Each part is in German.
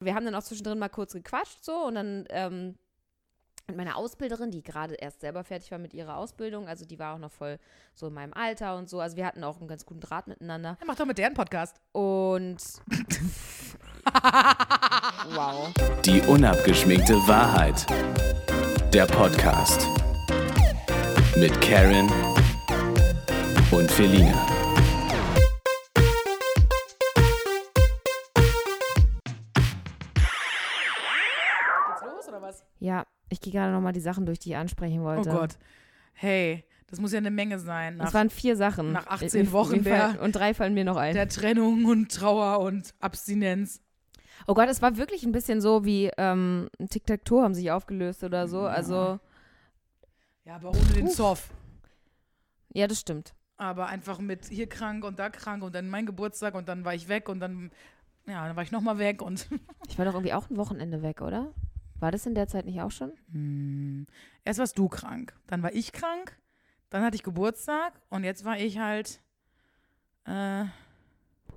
wir haben dann auch zwischendrin mal kurz gequatscht so und dann ähm, mit meiner Ausbilderin, die gerade erst selber fertig war mit ihrer Ausbildung, also die war auch noch voll so in meinem Alter und so, also wir hatten auch einen ganz guten Draht miteinander. Ja, mach doch mit deren Podcast. Und wow. Die unabgeschminkte Wahrheit. Der Podcast. Mit Karen und Felina. Ja, ich gehe gerade nochmal die Sachen durch, die ich ansprechen Oh wollte. Gott. Hey, das muss ja eine Menge sein. Das Nach waren vier Sachen. nach 18 Mir- Wochen der- Und drei fallen mir noch ein. der Trennung und Trauer und Abstinenz. Oh Gott, es war wirklich ein bisschen so wie ähm, ein Tic-Tac-Toe haben sich aufgelöst oder so. Also, Ja, aber ohne den. Zoff. ja, das stimmt. Aber einfach mit hier krank und da krank und dann mein Geburtstag und dann war ich weg und dann, ja, dann war ich nochmal weg und Ich war doch irgendwie auch ein Wochenende weg, oder? War das in der Zeit nicht auch schon? Hm. Erst warst du krank, dann war ich krank, dann hatte ich Geburtstag und jetzt war ich halt. Äh,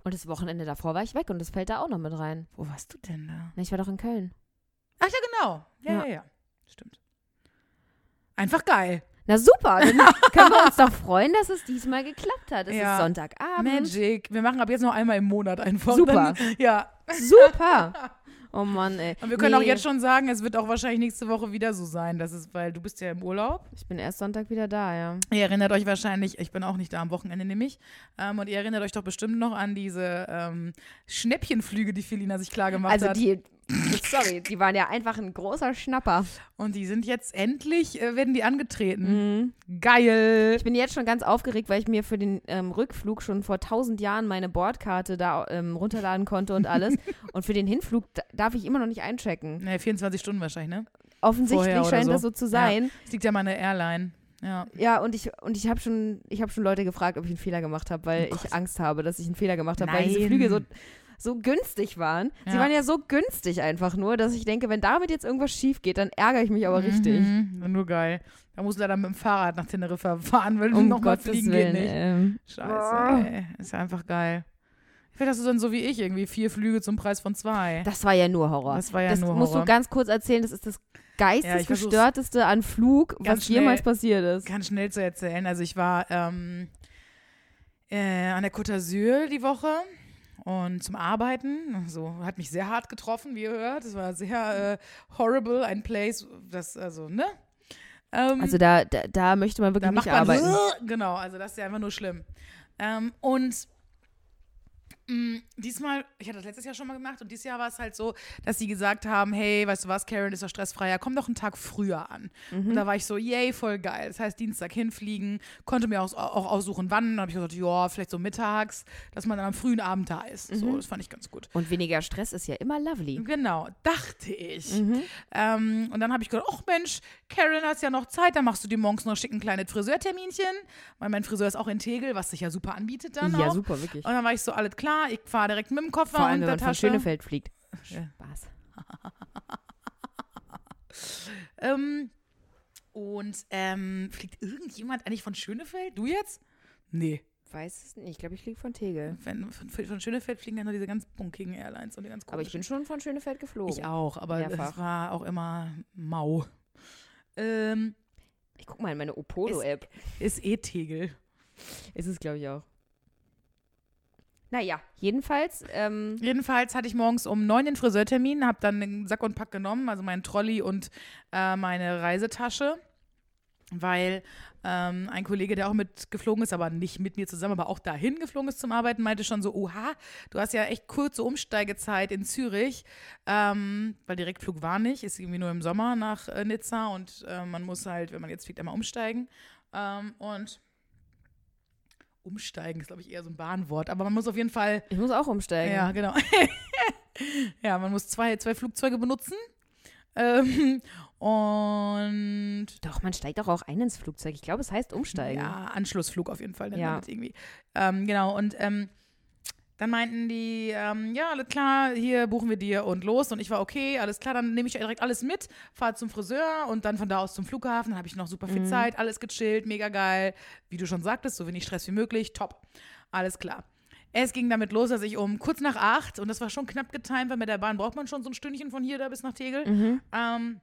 Und das Wochenende davor war ich weg und das fällt da auch noch mit rein. wo warst du denn da? Na, Ich war doch in Köln. Ach ja, genau. Ja, ja, Ja. ja. Stimmt. Einfach geil. Na super, dann können wir uns doch freuen, dass es diesmal geklappt hat. Es Ja. ist Sonntagabend. Magic. Wir machen ab jetzt noch einmal im Monat einfach. Super. Dann, ja. Super. Oh Mann, ey. Und wir können auch Nee, jetzt schon sagen, es wird auch wahrscheinlich nächste Woche wieder so sein. Das ist, weil du bist ja im Urlaub. Ich bin erst Sonntag wieder da, ja. Ihr erinnert euch wahrscheinlich, ich bin auch nicht da am Wochenende nämlich, ähm, und ihr erinnert euch doch bestimmt noch an diese ähm, Schnäppchenflüge, die Felina sich klar gemacht Also hat. die, sorry, die waren ja einfach ein großer Schnapper. Und die sind jetzt endlich, äh, werden die angetreten. Mhm. Geil. Ich bin jetzt schon ganz aufgeregt, weil ich mir für den ähm, Rückflug schon vor tausend Jahren meine Bordkarte da ähm, runterladen konnte und alles. und für den Hinflug da- darf ich immer noch nicht einchecken. Ne, 24 Stunden wahrscheinlich, ne? Offensichtlich scheint so. das so zu sein. Es liegt ja mal eine Airline. Ja. Ja, und ich und ich habe schon ich habe schon Leute gefragt, ob ich einen Fehler gemacht habe, weil Oh ich. Angst habe, dass ich einen Fehler gemacht habe, weil diese. Flüge so so günstig waren. Sie Ja. waren ja so günstig einfach nur, dass ich denke, wenn damit jetzt irgendwas schief geht, dann ärgere ich mich aber richtig. Mhm, nur geil. Da musst du leider mit dem Fahrrad nach Teneriffa fahren, weil du Um nochmal fliegen Willen. geht nicht. Ähm, Scheiße, ey. Ist ja einfach geil. Vielleicht hast du dann so wie ich irgendwie vier Flüge zum Preis von zwei. das war ja nur Horror. Das war ja das nur musst Horror. du ganz kurz erzählen, das ist das Ja, ich geistesgestörteste an Flug, was jemals schnell. passiert ist. Ganz schnell zu erzählen. Also ich war ähm, äh, an der Côte d'Azur die Woche und zum Arbeiten. Also hat mich sehr hart getroffen, wie ihr hört. Es war sehr äh, horrible, ein Place, das, also, ne? Ähm, Also da, da, da möchte man wirklich da nicht man arbeiten. genau, also das ist ja einfach nur schlimm. Ähm, und diesmal, ich hatte das letztes Jahr schon mal gemacht und dieses Jahr war es halt so, dass sie gesagt haben, hey, weißt du was, Karen ist doch stressfreier, komm doch einen Tag früher an. Mhm. Und da war ich so, yay, voll geil. Das heißt, Dienstag hinfliegen, konnte mir auch, auch aussuchen, wann. Dann habe ich gesagt, ja, vielleicht so mittags, dass man dann am frühen Abend da ist. So, Mhm. das fand ich ganz gut. Und weniger Stress ist ja immer lovely. Genau, dachte ich. Mhm. Ähm, und dann habe ich gedacht, ach Mensch, Karen, hast ja noch Zeit, dann machst du dir morgens noch schick ein kleines Friseurterminchen. Weil mein Friseur ist auch in Tegel, was sich ja super anbietet dann Ja, auch. super, wirklich. Und dann war ich so, alles klar, ich fahre direkt mit dem Koffer Vor allem, und wenn der man von Tasche. Schönefeld fliegt. Ja. Spaß. Ähm, und ähm, fliegt irgendjemand eigentlich von Schönefeld? Du jetzt? Nee. Weiß es nicht. Ich glaube, ich fliege von Tegel. Wenn, von, von Schönefeld fliegen ja nur diese ganz bunkigen Airlines und die ganz Aber ich bin schon von Schönefeld geflogen. Ich auch, aber Mehrfach. es war auch immer mau. Ähm, Ich guck mal in meine Opolo-App. ist eh Tegel. Ist es, glaube ich, auch. Naja, jedenfalls, ähm, Jedenfalls hatte ich morgens um neun den Friseurtermin, habe dann den Sack und Pack genommen, also meinen Trolley und äh, meine Reisetasche, weil ähm, ein Kollege, der auch mitgeflogen ist, aber nicht mit mir zusammen, aber auch dahin geflogen ist zum Arbeiten, meinte schon so, oha, du hast ja echt kurze Umsteigezeit in Zürich, ähm, weil Direktflug war nicht, ist irgendwie nur im Sommer nach äh, Nizza und äh, man muss halt, wenn man jetzt fliegt, einmal umsteigen. Ähm, und Umsteigen ist, glaube ich, eher so ein Bahnwort, aber man muss auf jeden Fall ich muss auch umsteigen. ja, genau. ja, man muss zwei, zwei Flugzeuge benutzen. Ähm, und Doch, man steigt doch auch ein ins Flugzeug. Ich glaube, es heißt umsteigen. ja, Anschlussflug auf jeden Fall. Ja. irgendwie. Ähm, genau, und ähm, dann meinten die, ähm, ja, alles klar, hier buchen wir dir und los. Und ich war, okay, alles klar, dann nehme ich direkt alles mit, fahre zum Friseur und dann von da aus zum Flughafen. Dann habe ich noch super viel Mhm. Zeit, alles gechillt, mega geil. Wie du schon sagtest, so wenig Stress wie möglich, top. Alles klar. Es ging damit los, dass ich um kurz nach acht, und das war schon knapp getimt, weil mit der Bahn braucht man schon so ein Stündchen von hier da bis nach Tegel, Mhm. ähm,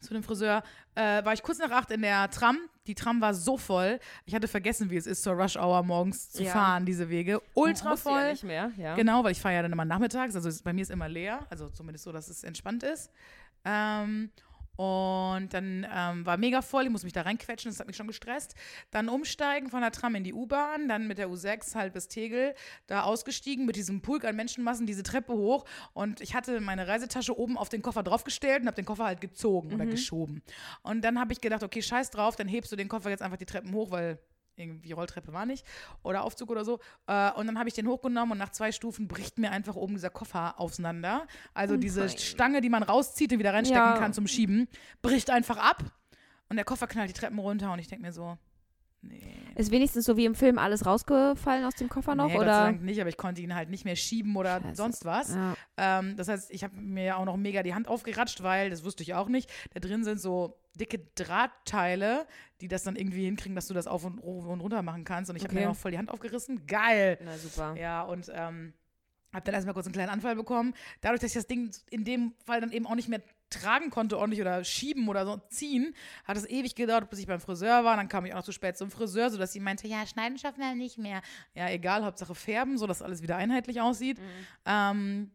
zu dem Friseur, äh, war ich kurz nach acht in der Tram. Die Tram war so voll. Ich hatte vergessen, wie es ist, zur Rush Hour morgens zu Ja. fahren, diese Wege. Ultra voll. Ja nicht mehr, ja. Genau, weil ich fahre ja dann immer nachmittags. Also bei mir ist immer leer. Also zumindest so, dass es entspannt ist. Ähm, und dann ähm, war mega voll. Ich muss mich da reinquetschen. Das hat mich schon gestresst. Dann umsteigen von der Tram in die U-Bahn. Dann mit der U6 halt bis Tegel. Da ausgestiegen mit diesem Pulk an Menschenmassen diese Treppe hoch. Und ich hatte meine Reisetasche oben auf den Koffer draufgestellt und habe den Koffer halt gezogen oder geschoben. Und dann habe ich gedacht, okay, scheiß drauf. Dann hebst du den Koffer jetzt einfach die Treppen hoch, weil irgendwie Rolltreppe war nicht oder Aufzug oder so. Äh, und dann habe ich den hochgenommen und nach zwei Stufen bricht mir einfach oben dieser Koffer auseinander. Also diese nein. Stange, die man rauszieht und wieder reinstecken Ja. kann zum Schieben, bricht einfach ab. Und der Koffer knallt die Treppen runter und ich denke mir so, nee. Ist wenigstens so wie im Film alles rausgefallen aus dem Koffer noch? nee, oder? Nicht, aber ich konnte ihn halt nicht mehr schieben oder Scheiße. sonst was. Ja. Ähm, das heißt, ich habe mir ja auch noch mega die Hand aufgeratscht, weil, das wusste ich auch nicht, da drin sind so dicke Drahtteile, die das dann irgendwie hinkriegen, dass du das auf und, und runter machen kannst. Und ich habe Okay. mir auch voll die Hand aufgerissen. Geil. Na super. Ja, und ähm, habe dann erstmal kurz einen kleinen Anfall bekommen. Dadurch, dass ich das Ding in dem Fall dann eben auch nicht mehr tragen konnte ordentlich oder schieben oder so ziehen, hat es ewig gedauert, bis ich beim Friseur war. Dann kam ich auch noch zu spät zum Friseur, sodass sie meinte, ja, schneiden schaffen wir nicht mehr. Ja, egal, Hauptsache färben, sodass alles wieder einheitlich aussieht. Ähm,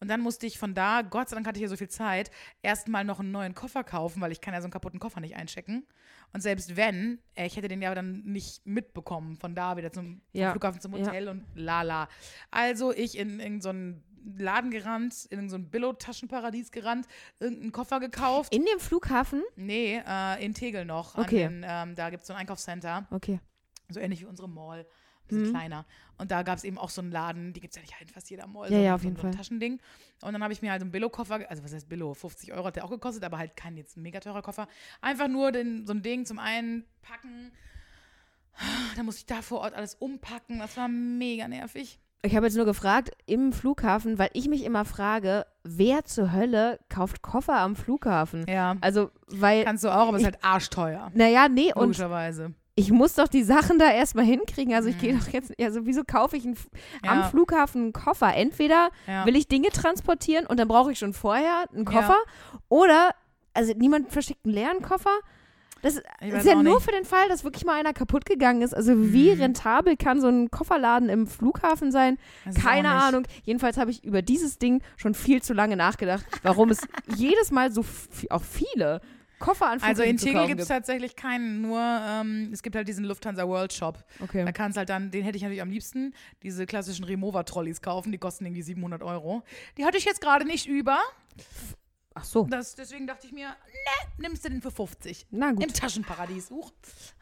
und dann musste ich von da, Gott sei Dank hatte ich hier so viel Zeit, erstmal noch einen neuen Koffer kaufen, weil ich kann ja so einen kaputten Koffer nicht einchecken. Und selbst wenn, äh, ich hätte den ja dann nicht mitbekommen, von da wieder zum, Ja. Flughafen zum Ja. Hotel und lala. Also ich in irgendeinen so einen Laden gerannt, in so ein Billo-Taschenparadies gerannt, irgendeinen Koffer gekauft. In dem Flughafen? nee, äh, in Tegel noch. Okay. Den, ähm, da gibt es so ein Einkaufscenter, Okay. so ähnlich wie unsere Mall. Ein bisschen Mhm. kleiner. Und da gab es eben auch so einen Laden, die gibt es ja nicht in fast jeder Mall. Ja, so, ja, auf jeden so ein Fall. Taschending. Und dann habe ich mir halt so einen Billo-Koffer, also was heißt Billo? 50 Euro hat der auch gekostet, aber halt kein jetzt mega teurer Koffer. Einfach nur den, so ein Ding zum Einpacken. Da musste ich da vor Ort alles umpacken. Das war mega nervig. Ich habe jetzt nur gefragt, im Flughafen, weil ich mich immer frage, wer zur Hölle kauft Koffer am Flughafen? Ja. Also, weil, Kannst du auch, aber es ist halt arschteuer. naja, nee, und Logischerweise. ich muss doch die Sachen da erstmal hinkriegen. Also, ich gehe Mhm. doch jetzt, also, wieso kaufe ich einen, Ja. am Flughafen einen Koffer? Entweder Ja. will ich Dinge transportieren und dann brauche ich schon vorher einen Ja. Koffer oder, also, niemand verschickt einen leeren Koffer. Das ist ja nur nicht. für den Fall, dass wirklich mal einer kaputt gegangen ist. Also wie Mhm. rentabel kann so ein Kofferladen im Flughafen sein? Auch Keine. Ahnung. Jedenfalls habe ich über dieses Ding schon viel zu lange nachgedacht, warum es jedes Mal so auch viele Koffer an Also in Tegel gibt es tatsächlich keinen, nur ähm, es gibt halt diesen Lufthansa World Shop. Okay. Da kannst halt dann, den hätte ich natürlich am liebsten, diese klassischen Remover-Trolleys kaufen, die kosten irgendwie 700 Euro. Die hatte ich jetzt gerade nicht über. Ach so. Das, deswegen dachte ich mir, ne, nimmst du den für 50. Na Im gut. Taschenparadies. Huch.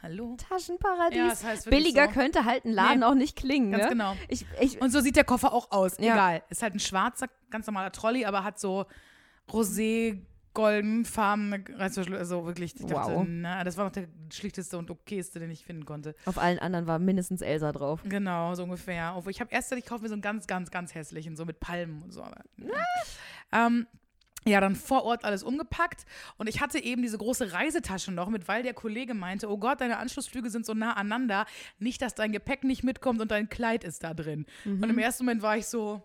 Hallo. Taschenparadies. Ja, das heißt Billiger so. könnte halt ein Laden Nee. auch nicht klingen. Ganz ne? genau. Ich, ich, Und so sieht der Koffer auch aus. Ja. Egal. Ist halt ein schwarzer, ganz normaler Trolley, aber hat so rosé golden farbene Reißverschlüsse. Also wirklich, ich dachte, Wow. na, das war noch der schlichteste und okayste, den ich finden konnte. auf allen anderen war mindestens Elsa drauf. Genau, so ungefähr. Ich habe erst ich kaufe mir so einen ganz, ganz, ganz hässlichen, so mit Palmen und so. Aber, ähm, ja, dann vor Ort alles umgepackt. Und ich hatte eben diese große Reisetasche noch mit, weil der Kollege meinte, oh Gott, deine Anschlussflüge sind so nah aneinander, nicht, dass dein Gepäck nicht mitkommt und dein Kleid ist da drin. Und im ersten Moment war ich so,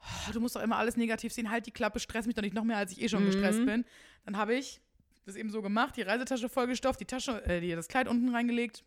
oh, du musst doch immer alles negativ sehen, halt die Klappe, stress mich doch nicht noch mehr, als ich eh schon gestresst bin. Dann habe ich das eben so gemacht, die Reisetasche vollgestopft, die Tasche, äh, das Kleid unten reingelegt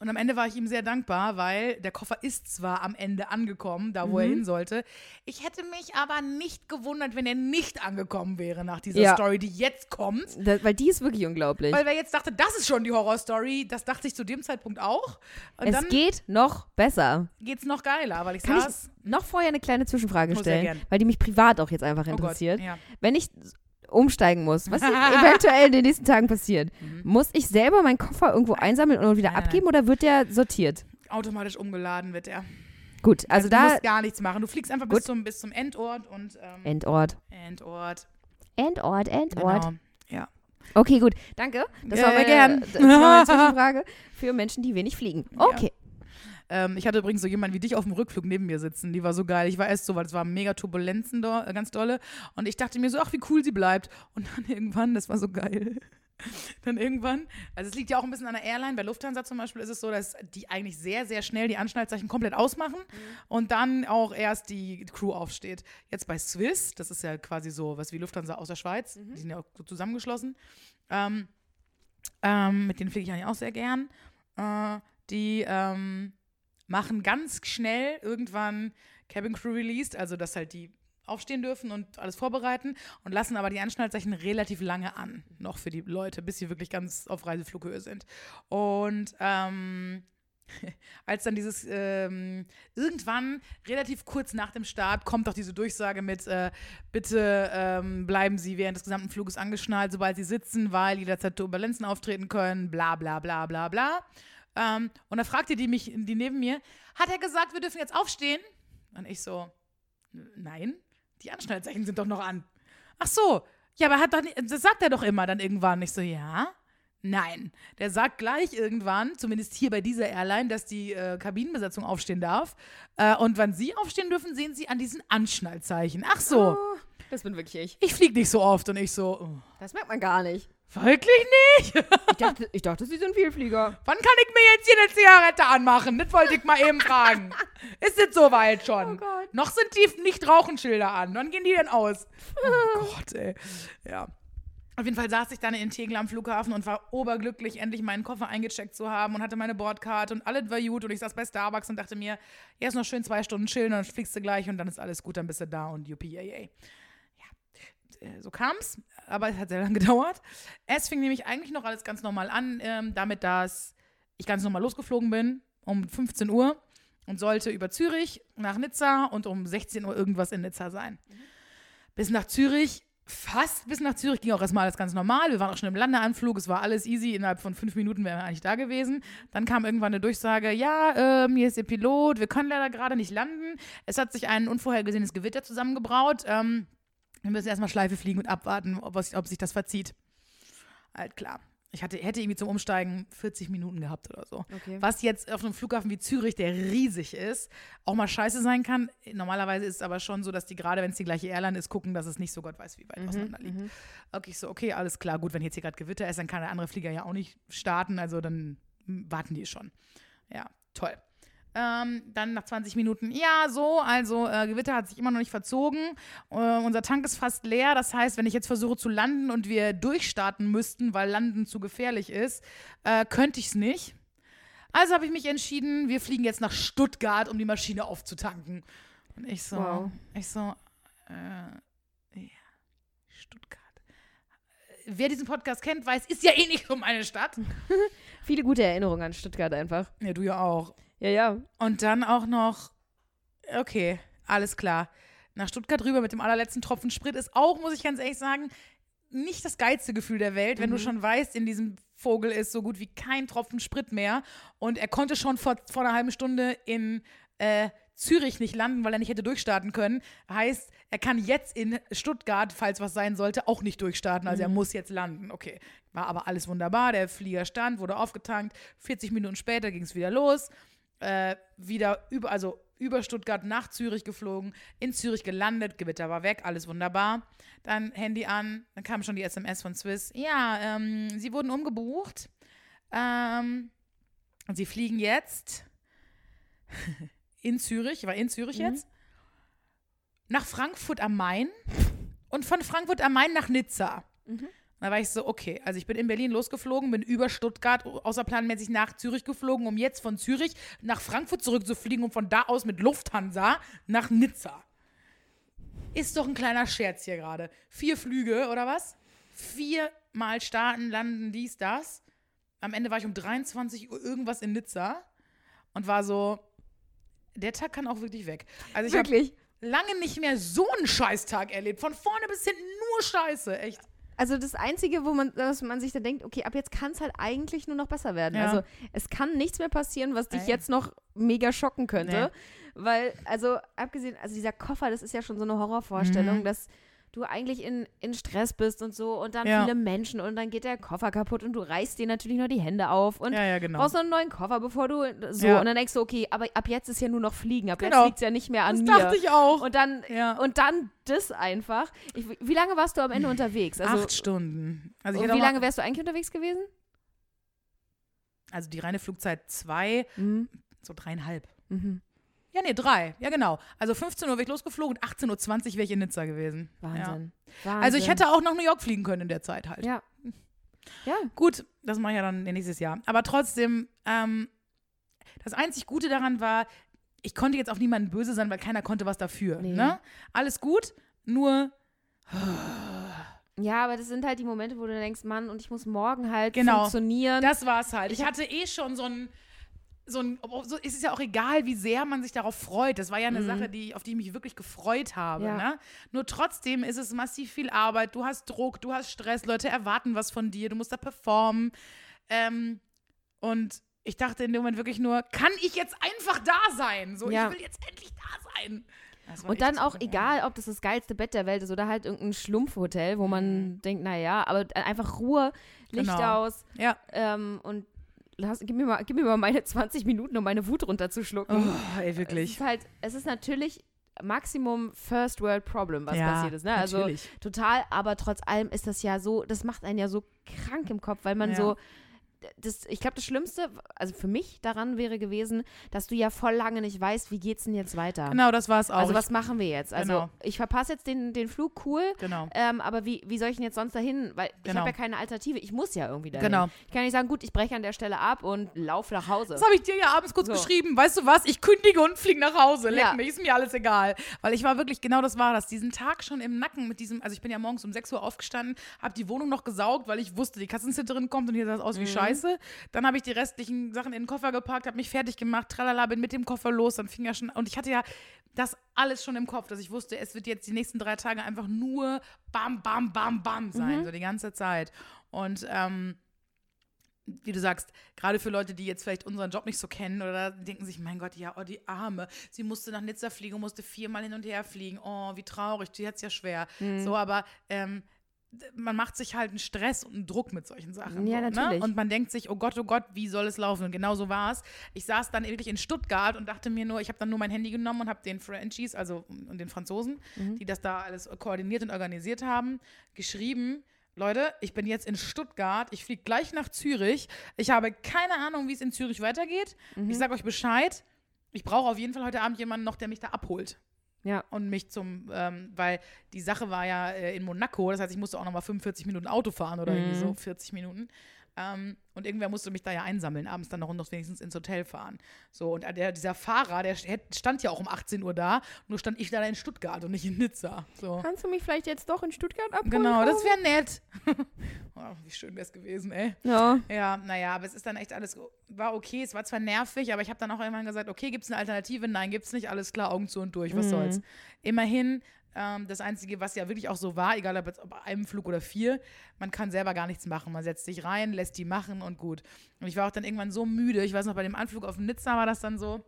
und am Ende war ich ihm sehr dankbar, weil der Koffer ist zwar am Ende angekommen, da wo er hin sollte. Ich hätte mich aber nicht gewundert, wenn er nicht angekommen wäre nach dieser Ja. Story, die jetzt kommt. Da, weil die ist wirklich unglaublich. Weil wer jetzt dachte, das ist schon die Horrorstory, das dachte ich zu dem Zeitpunkt auch. Und es dann geht noch besser. geht's noch geiler, weil ich Kann saß. ich noch vorher eine kleine Zwischenfrage stellen, weil die mich privat auch jetzt einfach oh Gott, interessiert. ja. Wenn ich umsteigen muss, was eventuell in den nächsten Tagen passiert, Mhm. muss ich selber meinen Koffer irgendwo einsammeln und wieder Nein, nein, abgeben oder wird der sortiert? Automatisch umgeladen wird er. Gut, also du da musst gar nichts machen. Du fliegst einfach bis zum, bis zum Endort und ähm, Endort. Endort. Endort, Endort. Genau. Ja. Okay, gut. Danke. Das war, Äh, meine, gern. das war meine Zwischenfrage für Menschen, die wenig fliegen. Okay. Ähm, ich hatte übrigens so jemanden wie dich auf dem Rückflug neben mir sitzen. Die war so geil. Ich war erst so, weil es war mega Turbulenzen do, äh, ganz dolle. Und ich dachte mir so, ach, wie cool sie bleibt. Und dann irgendwann, das war so geil. dann irgendwann, also es liegt ja auch ein bisschen an der Airline, bei Lufthansa zum Beispiel ist es so, dass die eigentlich sehr, sehr schnell die Anschnallzeichen komplett ausmachen und dann auch erst die Crew aufsteht. Jetzt bei Swiss, das ist ja quasi so was wie Lufthansa aus der Schweiz, die sind ja auch so zusammengeschlossen, ähm, ähm, mit denen fliege ich eigentlich auch sehr gern, äh, die ähm, machen ganz schnell irgendwann Cabin Crew released, also dass halt die aufstehen dürfen und alles vorbereiten und lassen aber die Anschnallzeichen relativ lange an, noch für die Leute, bis sie wirklich ganz auf Reiseflughöhe sind. Und ähm, als dann dieses ähm, irgendwann relativ kurz nach dem Start kommt auch diese Durchsage mit äh, bitte ähm, bleiben Sie während des gesamten Fluges angeschnallt, sobald Sie sitzen, weil jederzeit Turbulenzen auftreten können, bla bla bla bla bla. Ähm, und da fragte die mich, die neben mir, hat er gesagt, wir dürfen jetzt aufstehen? Und ich so, nein, die Anschnallzeichen sind doch noch an. Ach so, ja, aber hat doch nicht, das sagt er doch immer dann irgendwann. Ich so, ja. Nein, der sagt gleich irgendwann, zumindest hier bei dieser Airline, dass die äh, Kabinenbesatzung aufstehen darf. Äh, und wann sie aufstehen dürfen, sehen sie an diesen Anschnallzeichen. Ach so, Oh, das bin wirklich ich. ich fliege nicht so oft. Und ich so, oh, Das merkt man gar nicht. wirklich nicht? Ich dachte, ich dachte sie sind Vielflieger. Wann kann ich mir jetzt hier eine Zigarette anmachen? Das wollte ich mal eben fragen. Ist es soweit schon? Oh Gott. Noch sind die Nicht-Rauchenschilder an. Wann gehen die denn aus? Oh Gott, ey. Ja. Auf jeden Fall saß ich dann in Tegel am Flughafen und war oberglücklich, endlich meinen Koffer eingecheckt zu haben und hatte meine Bordkarte und alles war gut. Und ich saß bei Starbucks und dachte mir, erst noch schön zwei Stunden chillen, dann fliegst du gleich und dann ist alles gut, dann bist du da und UPAA. Ja, äh, so kam's, aber es hat sehr lange gedauert. Es fing nämlich eigentlich noch alles ganz normal an, ähm, damit, dass ich ganz normal losgeflogen bin um 15 Uhr und sollte über Zürich nach Nizza und um 16 Uhr irgendwas in Nizza sein. Bis nach Zürich, fast bis nach Zürich ging auch erstmal alles ganz normal. Wir waren auch schon im Landeanflug, es war alles easy. Innerhalb von fünf Minuten wären wir eigentlich da gewesen. Dann kam irgendwann eine Durchsage: Ja, ähm, hier ist Ihr Pilot, wir können leider gerade nicht landen. Es hat sich ein unvorhergesehenes Gewitter zusammengebraut. Ähm, wir müssen erstmal Schleife fliegen und abwarten, ob, ob sich das verzieht. Halt klar. Ich hatte, hätte irgendwie zum Umsteigen 40 Minuten gehabt oder so. Okay. Was jetzt auf einem Flughafen wie Zürich, der riesig ist, auch mal scheiße sein kann. Normalerweise ist es aber schon so, dass die gerade, wenn es die gleiche Airline ist, gucken, dass es nicht so Gott weiß, wie weit auseinander liegt. Okay, ich so, okay, alles klar, gut, wenn jetzt hier gerade Gewitter ist, dann kann der andere Flieger ja auch nicht starten, also dann warten die schon. Ja, toll. Ähm, dann nach 20 Minuten, ja, so, also äh, Gewitter hat sich immer noch nicht verzogen. Äh, unser Tank ist fast leer. Das heißt, wenn ich jetzt versuche zu landen und wir durchstarten müssten, weil Landen zu gefährlich ist, äh, könnte ich es nicht. Also habe ich mich entschieden, wir fliegen jetzt nach Stuttgart, um die Maschine aufzutanken. Und ich so, Wow. ich so, äh, ja, Stuttgart. Wer diesen Podcast kennt, weiß, ist ja eh nicht so meine Stadt. Viele gute Erinnerungen an Stuttgart einfach. Ja, du ja auch. Ja, ja. Und dann auch noch, okay, alles klar. Nach Stuttgart rüber mit dem allerletzten Tropfen Sprit ist auch, muss ich ganz ehrlich sagen, nicht das geilste Gefühl der Welt, wenn du schon weißt, in diesem Vogel ist so gut wie kein Tropfen Sprit mehr. Und er konnte schon vor, vor einer halben Stunde in äh, Zürich nicht landen, weil er nicht hätte durchstarten können. Heißt, er kann jetzt in Stuttgart, falls was sein sollte, auch nicht durchstarten. Also er muss jetzt landen. Okay, war aber alles wunderbar. Der Flieger stand, wurde aufgetankt. 40 Minuten später ging es wieder los äh, wieder über, also über Stuttgart nach Zürich geflogen, in Zürich gelandet, Gewitter war weg, alles wunderbar. Dann Handy an, dann kam schon die SMS von Swiss. Ja, ähm, sie wurden umgebucht. Ähm, sie fliegen jetzt in Zürich, ich war in Zürich jetzt, nach Frankfurt am Main und von Frankfurt am Main nach Nizza. Da war ich so, okay, also ich bin in Berlin losgeflogen, bin über Stuttgart außerplanmäßig nach Zürich geflogen, um jetzt von Zürich nach Frankfurt zurückzufliegen und von da aus mit Lufthansa nach Nizza. Ist doch ein kleiner Scherz hier gerade. Vier Flüge oder was? Viermal starten, landen, dies, das. Am Ende war ich um 23 Uhr irgendwas in Nizza und war so, der Tag kann auch wirklich weg. Also ich habe Wirklich. lange nicht mehr so einen Scheißtag erlebt. Von vorne bis hinten nur Scheiße, echt. Also das Einzige, wo man, dass man sich da denkt, okay, ab jetzt kann es halt eigentlich nur noch besser werden. Ja. Also es kann nichts mehr passieren, was dich Ey. jetzt noch mega schocken könnte. Weil, also abgesehen, also dieser Koffer, das ist ja schon so eine Horrorvorstellung, Mhm. dass du eigentlich in, in Stress bist und so und dann Ja. viele Menschen und dann geht der Koffer kaputt und du reißt dir natürlich nur die Hände auf und Ja, ja, genau. brauchst noch einen neuen Koffer, bevor du so und dann denkst du, okay, aber ab jetzt ist ja nur noch Fliegen, ab Genau. jetzt liegt es ja nicht mehr an Das mir. dachte ich auch. Und dann, Ja. und dann das einfach. Ich, wie lange warst du am Ende unterwegs? Also, Acht Stunden. Also, und wie lange wärst du eigentlich unterwegs gewesen? also die reine Flugzeit zwei, Mhm. so dreieinhalb. Mhm. Ja, nee, drei. Ja, genau. Also 15 Uhr wäre ich losgeflogen und 18.20 Uhr wäre ich in Nizza gewesen. Wahnsinn. Ja. Also ich Wahnsinn. hätte auch nach New York fliegen können in der Zeit halt. Ja. Ja. Gut, das mache ich ja dann nächstes Jahr. Aber trotzdem, ähm, das einzig Gute daran war, ich konnte jetzt auf niemanden böse sein, weil keiner konnte was dafür. Nee. Ne? Alles gut, nur Ja, aber das sind halt die Momente, wo du denkst, Mann, und ich muss morgen halt Genau. funktionieren. das war's halt. Ich hatte eh schon so ein so ein, so ist es ja auch egal, wie sehr man sich darauf freut. Das war ja eine Sache, die, auf die ich mich wirklich gefreut habe. Mhm. Ja. Ne? Nur trotzdem ist es massiv viel Arbeit. Du hast Druck, du hast Stress, Leute erwarten was von dir, du musst da performen. Ähm, und ich dachte in dem Moment wirklich nur, kann ich jetzt einfach da sein? So, Ja. ich will jetzt endlich da sein. Und dann auch egal, ob das das geilste Bett der Welt ist oder halt irgendein Schlumpfhotel, wo man denkt, naja, aber einfach Ruhe, Licht Mhm. Genau. aus Ja. ähm, und lass, gib, mir mal, gib mir mal meine 20 Minuten, um meine Wut runterzuschlucken. Oh, ey, Es wirklich. ist halt, es ist natürlich Maximum First World Problem, was Ja, passiert ist. Ne? Also natürlich. total, aber trotz allem ist das ja so, das macht einen ja so krank im Kopf, weil man Ja. so. Das, ich glaube, das Schlimmste, also für mich daran wäre gewesen, dass du ja voll lange nicht weißt, wie geht's denn jetzt weiter? Genau, das war es auch. Also Ich- was machen wir jetzt? Also Genau. ich verpasse jetzt den, den Flug, cool. Genau. Ähm, aber wie, wie soll ich denn jetzt sonst dahin? Weil ich Genau. habe ja keine Alternative. Ich muss ja irgendwie dahin. Genau. Ich kann nicht sagen, gut, ich breche an der Stelle ab und laufe nach Hause. Das habe ich dir ja abends kurz So. geschrieben. Weißt du was? Ich kündige und fliege nach Hause. Leck Ja. mich, ist mir alles egal. Weil ich war wirklich, genau das war das. Diesen Tag schon im Nacken mit diesem, also ich bin ja morgens um 6 Uhr aufgestanden, habe die Wohnung noch gesaugt, weil ich wusste, die Kassensitterin kommt und hier sah es aus Mhm. wie Scheiße. Dann habe ich die restlichen Sachen in den Koffer gepackt, habe mich fertig gemacht, tralala, bin mit dem Koffer los, dann fing ja schon, und ich hatte ja das alles schon im Kopf, dass ich wusste, es wird jetzt die nächsten drei Tage einfach nur bam, bam, bam, bam sein, so die ganze Zeit. Und, ähm, wie du sagst, gerade für Leute, die jetzt vielleicht unseren Job nicht so kennen oder denken sich, mein Gott, ja, oh, die Arme, sie musste nach Nizza fliegen und musste viermal hin und her fliegen. Oh, wie traurig, die hat es ja schwer. Mhm. So, aber ähm, man macht sich halt einen Stress und einen Druck mit solchen Sachen. Ja, so, natürlich. Ne? Und man denkt sich, oh Gott, oh Gott, wie soll es laufen? Und genau so war es. Ich saß dann wirklich in Stuttgart und dachte mir nur, ich habe dann nur mein Handy genommen und habe den Frenchies, also und den Franzosen, Mhm. die das da alles koordiniert und organisiert haben, geschrieben, Leute, ich bin jetzt in Stuttgart, ich fliege gleich nach Zürich. Ich habe keine Ahnung, wie es in Zürich weitergeht. Mhm. Ich sage euch Bescheid. Ich brauche auf jeden Fall heute Abend jemanden noch, der mich da abholt Ja. und mich zum, ähm, weil die Sache war ja äh, in Monaco, das heißt, ich musste auch nochmal 45 Minuten Auto fahren oder irgendwie so, 40 Minuten. Ähm, und irgendwer musste mich da ja einsammeln, abends dann noch, noch wenigstens ins Hotel fahren. So, und der, dieser Fahrer, der st- stand ja auch um 18 Uhr da, nur stand ich da in Stuttgart und nicht in Nizza. So. Kannst du mich vielleicht jetzt doch in Stuttgart abholen? Genau, das wäre nett. oh, wie schön wäre es gewesen, ey. Ja. Ja, naja, aber es ist dann echt alles, war okay, es war zwar nervig, aber ich habe dann auch irgendwann gesagt, okay, gibt es eine Alternative? Nein, gibt es nicht, alles klar, Augen zu und durch, was Mhm. soll's. Immerhin, ähm, das Einzige, was ja wirklich auch so war, egal ob jetzt ob einem Flug oder vier, man kann selber gar nichts machen. Man setzt sich rein, lässt die machen und gut. Und ich war auch dann irgendwann so müde, ich weiß noch, bei dem Anflug auf Nizza war das dann so,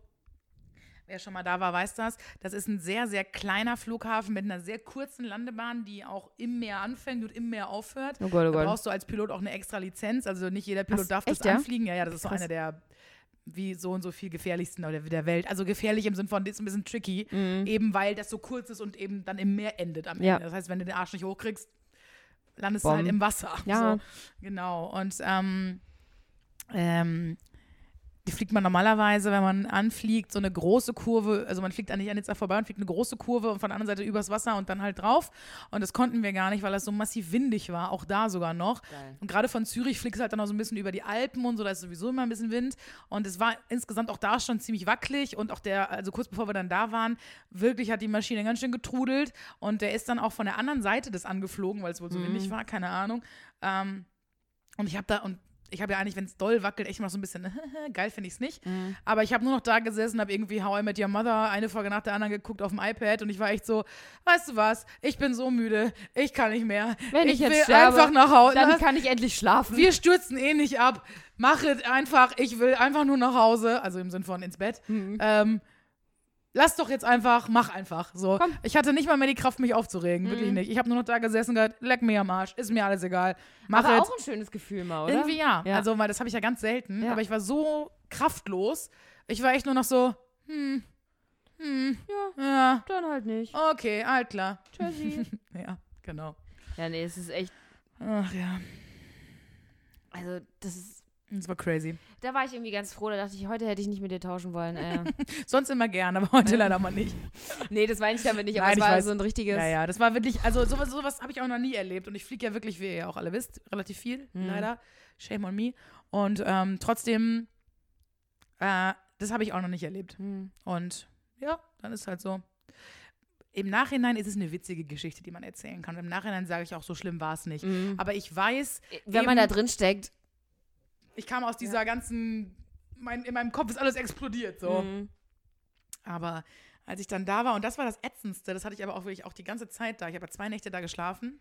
Wer schon mal da war, weiß das. Das ist ein sehr, sehr kleiner Flughafen mit einer sehr kurzen Landebahn, die auch im Meer anfängt und im Meer aufhört. Oh Gott, oh Da Gott. braucht du als Pilot auch eine extra Lizenz. Also nicht jeder Pilot Ach, darf das echt, ja? anfliegen. Ja, ja, das ist so Krass. einer der wie so und so viel gefährlichsten der, der Welt. Also gefährlich im Sinne von, das ist ein bisschen tricky, eben weil das so kurz ist und eben dann im Meer endet am Mhm. Ja. Ende. Das heißt, wenn du den Arsch nicht hochkriegst, landest Bom. du halt im Wasser. Ja. So, genau. Und ähm, ähm, fliegt man normalerweise, wenn man anfliegt, so eine große Kurve, also man fliegt an nicht an Nizza vorbei und fliegt eine große Kurve und von der anderen Seite übers Wasser und dann halt drauf. Und das konnten wir gar nicht, weil das so massiv windig war, auch da sogar noch. Geil. Und gerade von Zürich fliegst du halt dann noch so ein bisschen über die Alpen und so, da ist sowieso immer ein bisschen Wind. Und es war insgesamt auch da schon ziemlich wackelig und auch der, also kurz bevor wir dann da waren, wirklich hat die Maschine ganz schön getrudelt und der ist dann auch von der anderen Seite des angeflogen, weil es wohl so windig war, keine Ahnung. Ähm, und ich habe da, und ich habe ja eigentlich, wenn es doll wackelt, echt mal so ein bisschen, geil finde ich es nicht. Aber ich habe nur noch da gesessen, habe irgendwie How I Met Your Mother eine Folge nach der anderen geguckt auf dem iPad und ich war echt so, weißt du was, ich bin so müde, ich kann nicht mehr. Wenn ich, jetzt will sterbe, einfach nach Hause. dann kann ich endlich schlafen. Wir stürzen eh nicht ab. Mach es einfach. Ich will einfach nur nach Hause. Also im Sinn von ins Bett. Mhm. Ähm, lass doch jetzt einfach, mach einfach. So. Komm. Ich hatte nicht mal mehr die Kraft, mich aufzuregen. Wirklich Mhm. nicht. Ich habe nur noch da gesessen und gesagt, leck mir am Arsch, ist mir alles egal. Mach Aber jetzt. auch ein schönes Gefühl mal, oder? Irgendwie ja. Ja. Also, weil das habe ich ja ganz selten. Ja. Aber ich war so kraftlos. Ich war echt nur noch so, hm, hm, Ja, ja, dann halt nicht. okay, alt klar. Tschüssi. Ja, genau. ja, nee, es ist echt, Ach ja, also das ist, das war crazy. da war ich irgendwie ganz froh, da dachte ich, heute hätte ich nicht mit dir tauschen wollen. Äh. Sonst immer gern, aber heute leider mal nicht. nee, das meine ich damit nicht, aber Nein, es war weiß. so ein richtiges, Ja, ja, das war wirklich, also sowas, sowas habe ich auch noch nie erlebt. Und ich fliege ja wirklich, wie ihr ja auch alle wisst, relativ viel, Mhm. leider. Shame on me. Und ähm, trotzdem, äh, das habe ich auch noch nicht erlebt. Hm. Und ja, dann ist halt so. Im Nachhinein ist es eine witzige Geschichte, die man erzählen kann. Im Nachhinein sage ich auch, so schlimm war es nicht. Mhm. Aber ich weiß, Wenn man da eben- drin steckt, ich kam aus dieser ganzen, mein, in meinem Kopf ist alles explodiert so. mhm. Aber als ich dann da war, und das war das Ätzendste, das hatte ich aber auch wirklich auch die ganze Zeit da. Ich habe ja zwei Nächte da geschlafen.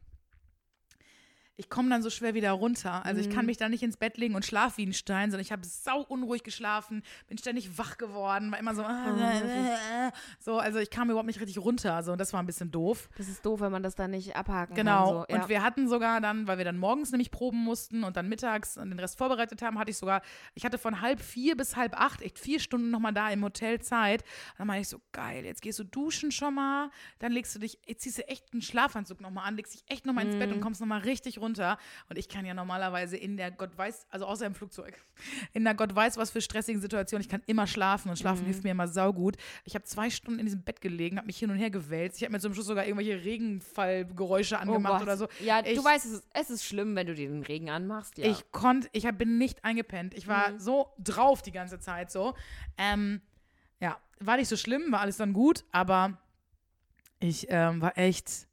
Ich komme dann so schwer wieder runter. Also ich kann Mhm. mich da nicht ins Bett legen und schlaf wie ein Stein, sondern ich habe sau unruhig geschlafen, bin ständig wach geworden, war immer so, Oh, so, also ich kam überhaupt nicht richtig runter. So, und das war ein bisschen doof. das ist doof, wenn man das dann nicht abhaken Genau. kann. So. Ja. Und wir hatten sogar dann, weil wir dann morgens nämlich proben mussten und dann mittags und den Rest vorbereitet haben, hatte ich sogar, ich hatte von halb vier bis halb acht echt vier Stunden nochmal da im Hotel Zeit. Dann meinte ich so, geil, jetzt gehst du duschen schon mal, dann legst du dich, jetzt ziehst du echt einen Schlafanzug nochmal an, legst dich echt nochmal ins Bett Mhm. und kommst nochmal richtig runter. Und ich kann ja normalerweise in der Gott weiß, also außer im Flugzeug, in der Gott weiß was für stressigen Situationen, ich kann immer schlafen und schlafen Mhm. hilft mir immer saugut. Ich habe zwei Stunden in diesem Bett gelegen, habe mich hin und her gewälzt. Ich habe mir zum Schluss sogar irgendwelche Regenfallgeräusche Oh angemacht Gott. oder so. Ja, Ich- du weißt, es ist, es ist schlimm, wenn du dir den Regen anmachst. Ja. Ich konnte, ich hab, bin nicht eingepennt. Ich war Mhm. so drauf die ganze Zeit so. Ähm, ja, war nicht so schlimm, war alles dann gut, aber ich ähm, war echt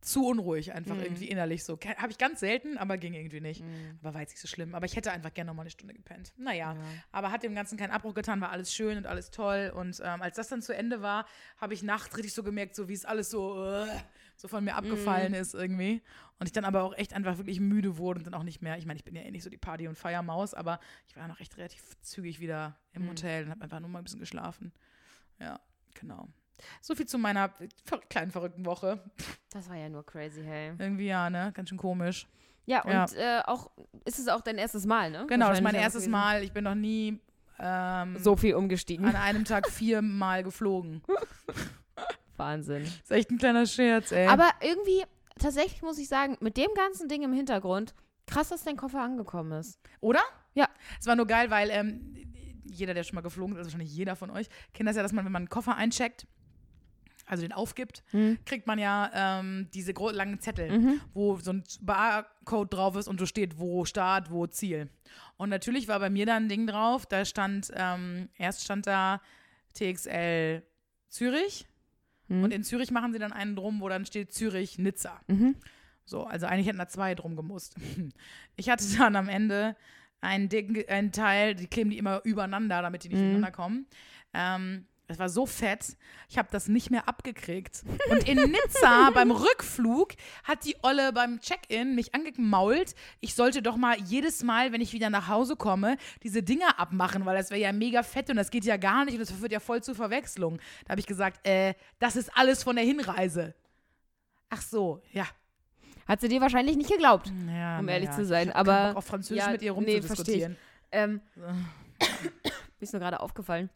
zu unruhig, einfach Mhm. irgendwie innerlich so. Habe ich ganz selten, aber ging irgendwie nicht. Mhm. Aber war jetzt nicht so schlimm. Aber ich hätte einfach gerne noch mal eine Stunde gepennt. Naja, Ja. aber hat dem Ganzen keinen Abbruch getan, war alles schön und alles toll. Und ähm, als das dann zu Ende war, habe ich nachts richtig so gemerkt, so wie es alles so, äh, so von mir abgefallen ist irgendwie. Und ich dann aber auch echt einfach wirklich müde wurde und dann auch nicht mehr. Ich meine, ich bin ja eh nicht so die Party- und Feiermaus, aber ich war noch echt relativ zügig wieder im Mhm. Hotel und habe einfach nur mal ein bisschen geschlafen. Ja, genau. So viel zu meiner kleinen verrückten Woche. Das war ja nur crazy, hey. Irgendwie ja, ne? Ganz schön komisch. Ja, Ja. und Äh, auch, ist es auch dein erstes Mal, ne? Genau, das ist mein erstes gewesen. Mal. Ich bin noch nie ähm, So viel umgestiegen. an einem Tag viermal geflogen. Wahnsinn. ist echt ein kleiner Scherz, ey. Aber irgendwie, tatsächlich muss ich sagen, mit dem ganzen Ding im Hintergrund, krass, dass dein Koffer angekommen ist. Oder? Ja. Es war nur geil, weil ähm, jeder, der schon mal geflogen ist, also wahrscheinlich jeder von euch, kennt das ja, dass man, wenn man einen Koffer eincheckt, also den aufgibt, kriegt man ja ähm, diese langen Zettel, Mhm. wo so ein Barcode drauf ist und so steht, wo Start, wo Ziel. Und natürlich war bei mir da ein Ding drauf, da stand, ähm, erst stand da TXL Zürich Mhm. und in Zürich machen sie dann einen drum, wo dann steht Zürich Nizza. Mhm. So, also eigentlich hätten da zwei drum gemusst. Ich hatte dann am Ende einen dicken einen Teil, die kleben die immer übereinander, damit die nicht Mhm. ineinander kommen. Ähm, das war so fett, ich habe das nicht mehr abgekriegt. Und in Nizza beim Rückflug hat die Olle beim Check-in mich angemault. Ich sollte doch mal jedes Mal, wenn ich wieder nach Hause komme, diese Dinger abmachen, weil das wäre ja mega fett und das geht ja gar nicht und das führt ja voll zu Verwechslung. Da habe ich gesagt, äh, das ist alles von der Hinreise. Ach so, ja. Hat sie dir wahrscheinlich nicht geglaubt. Ja, Um ehrlich ja. zu sein, Ich aber- auf Französisch ja, mit ihr nee, rumzudiskutieren. Ähm, mir ist nur gerade aufgefallen.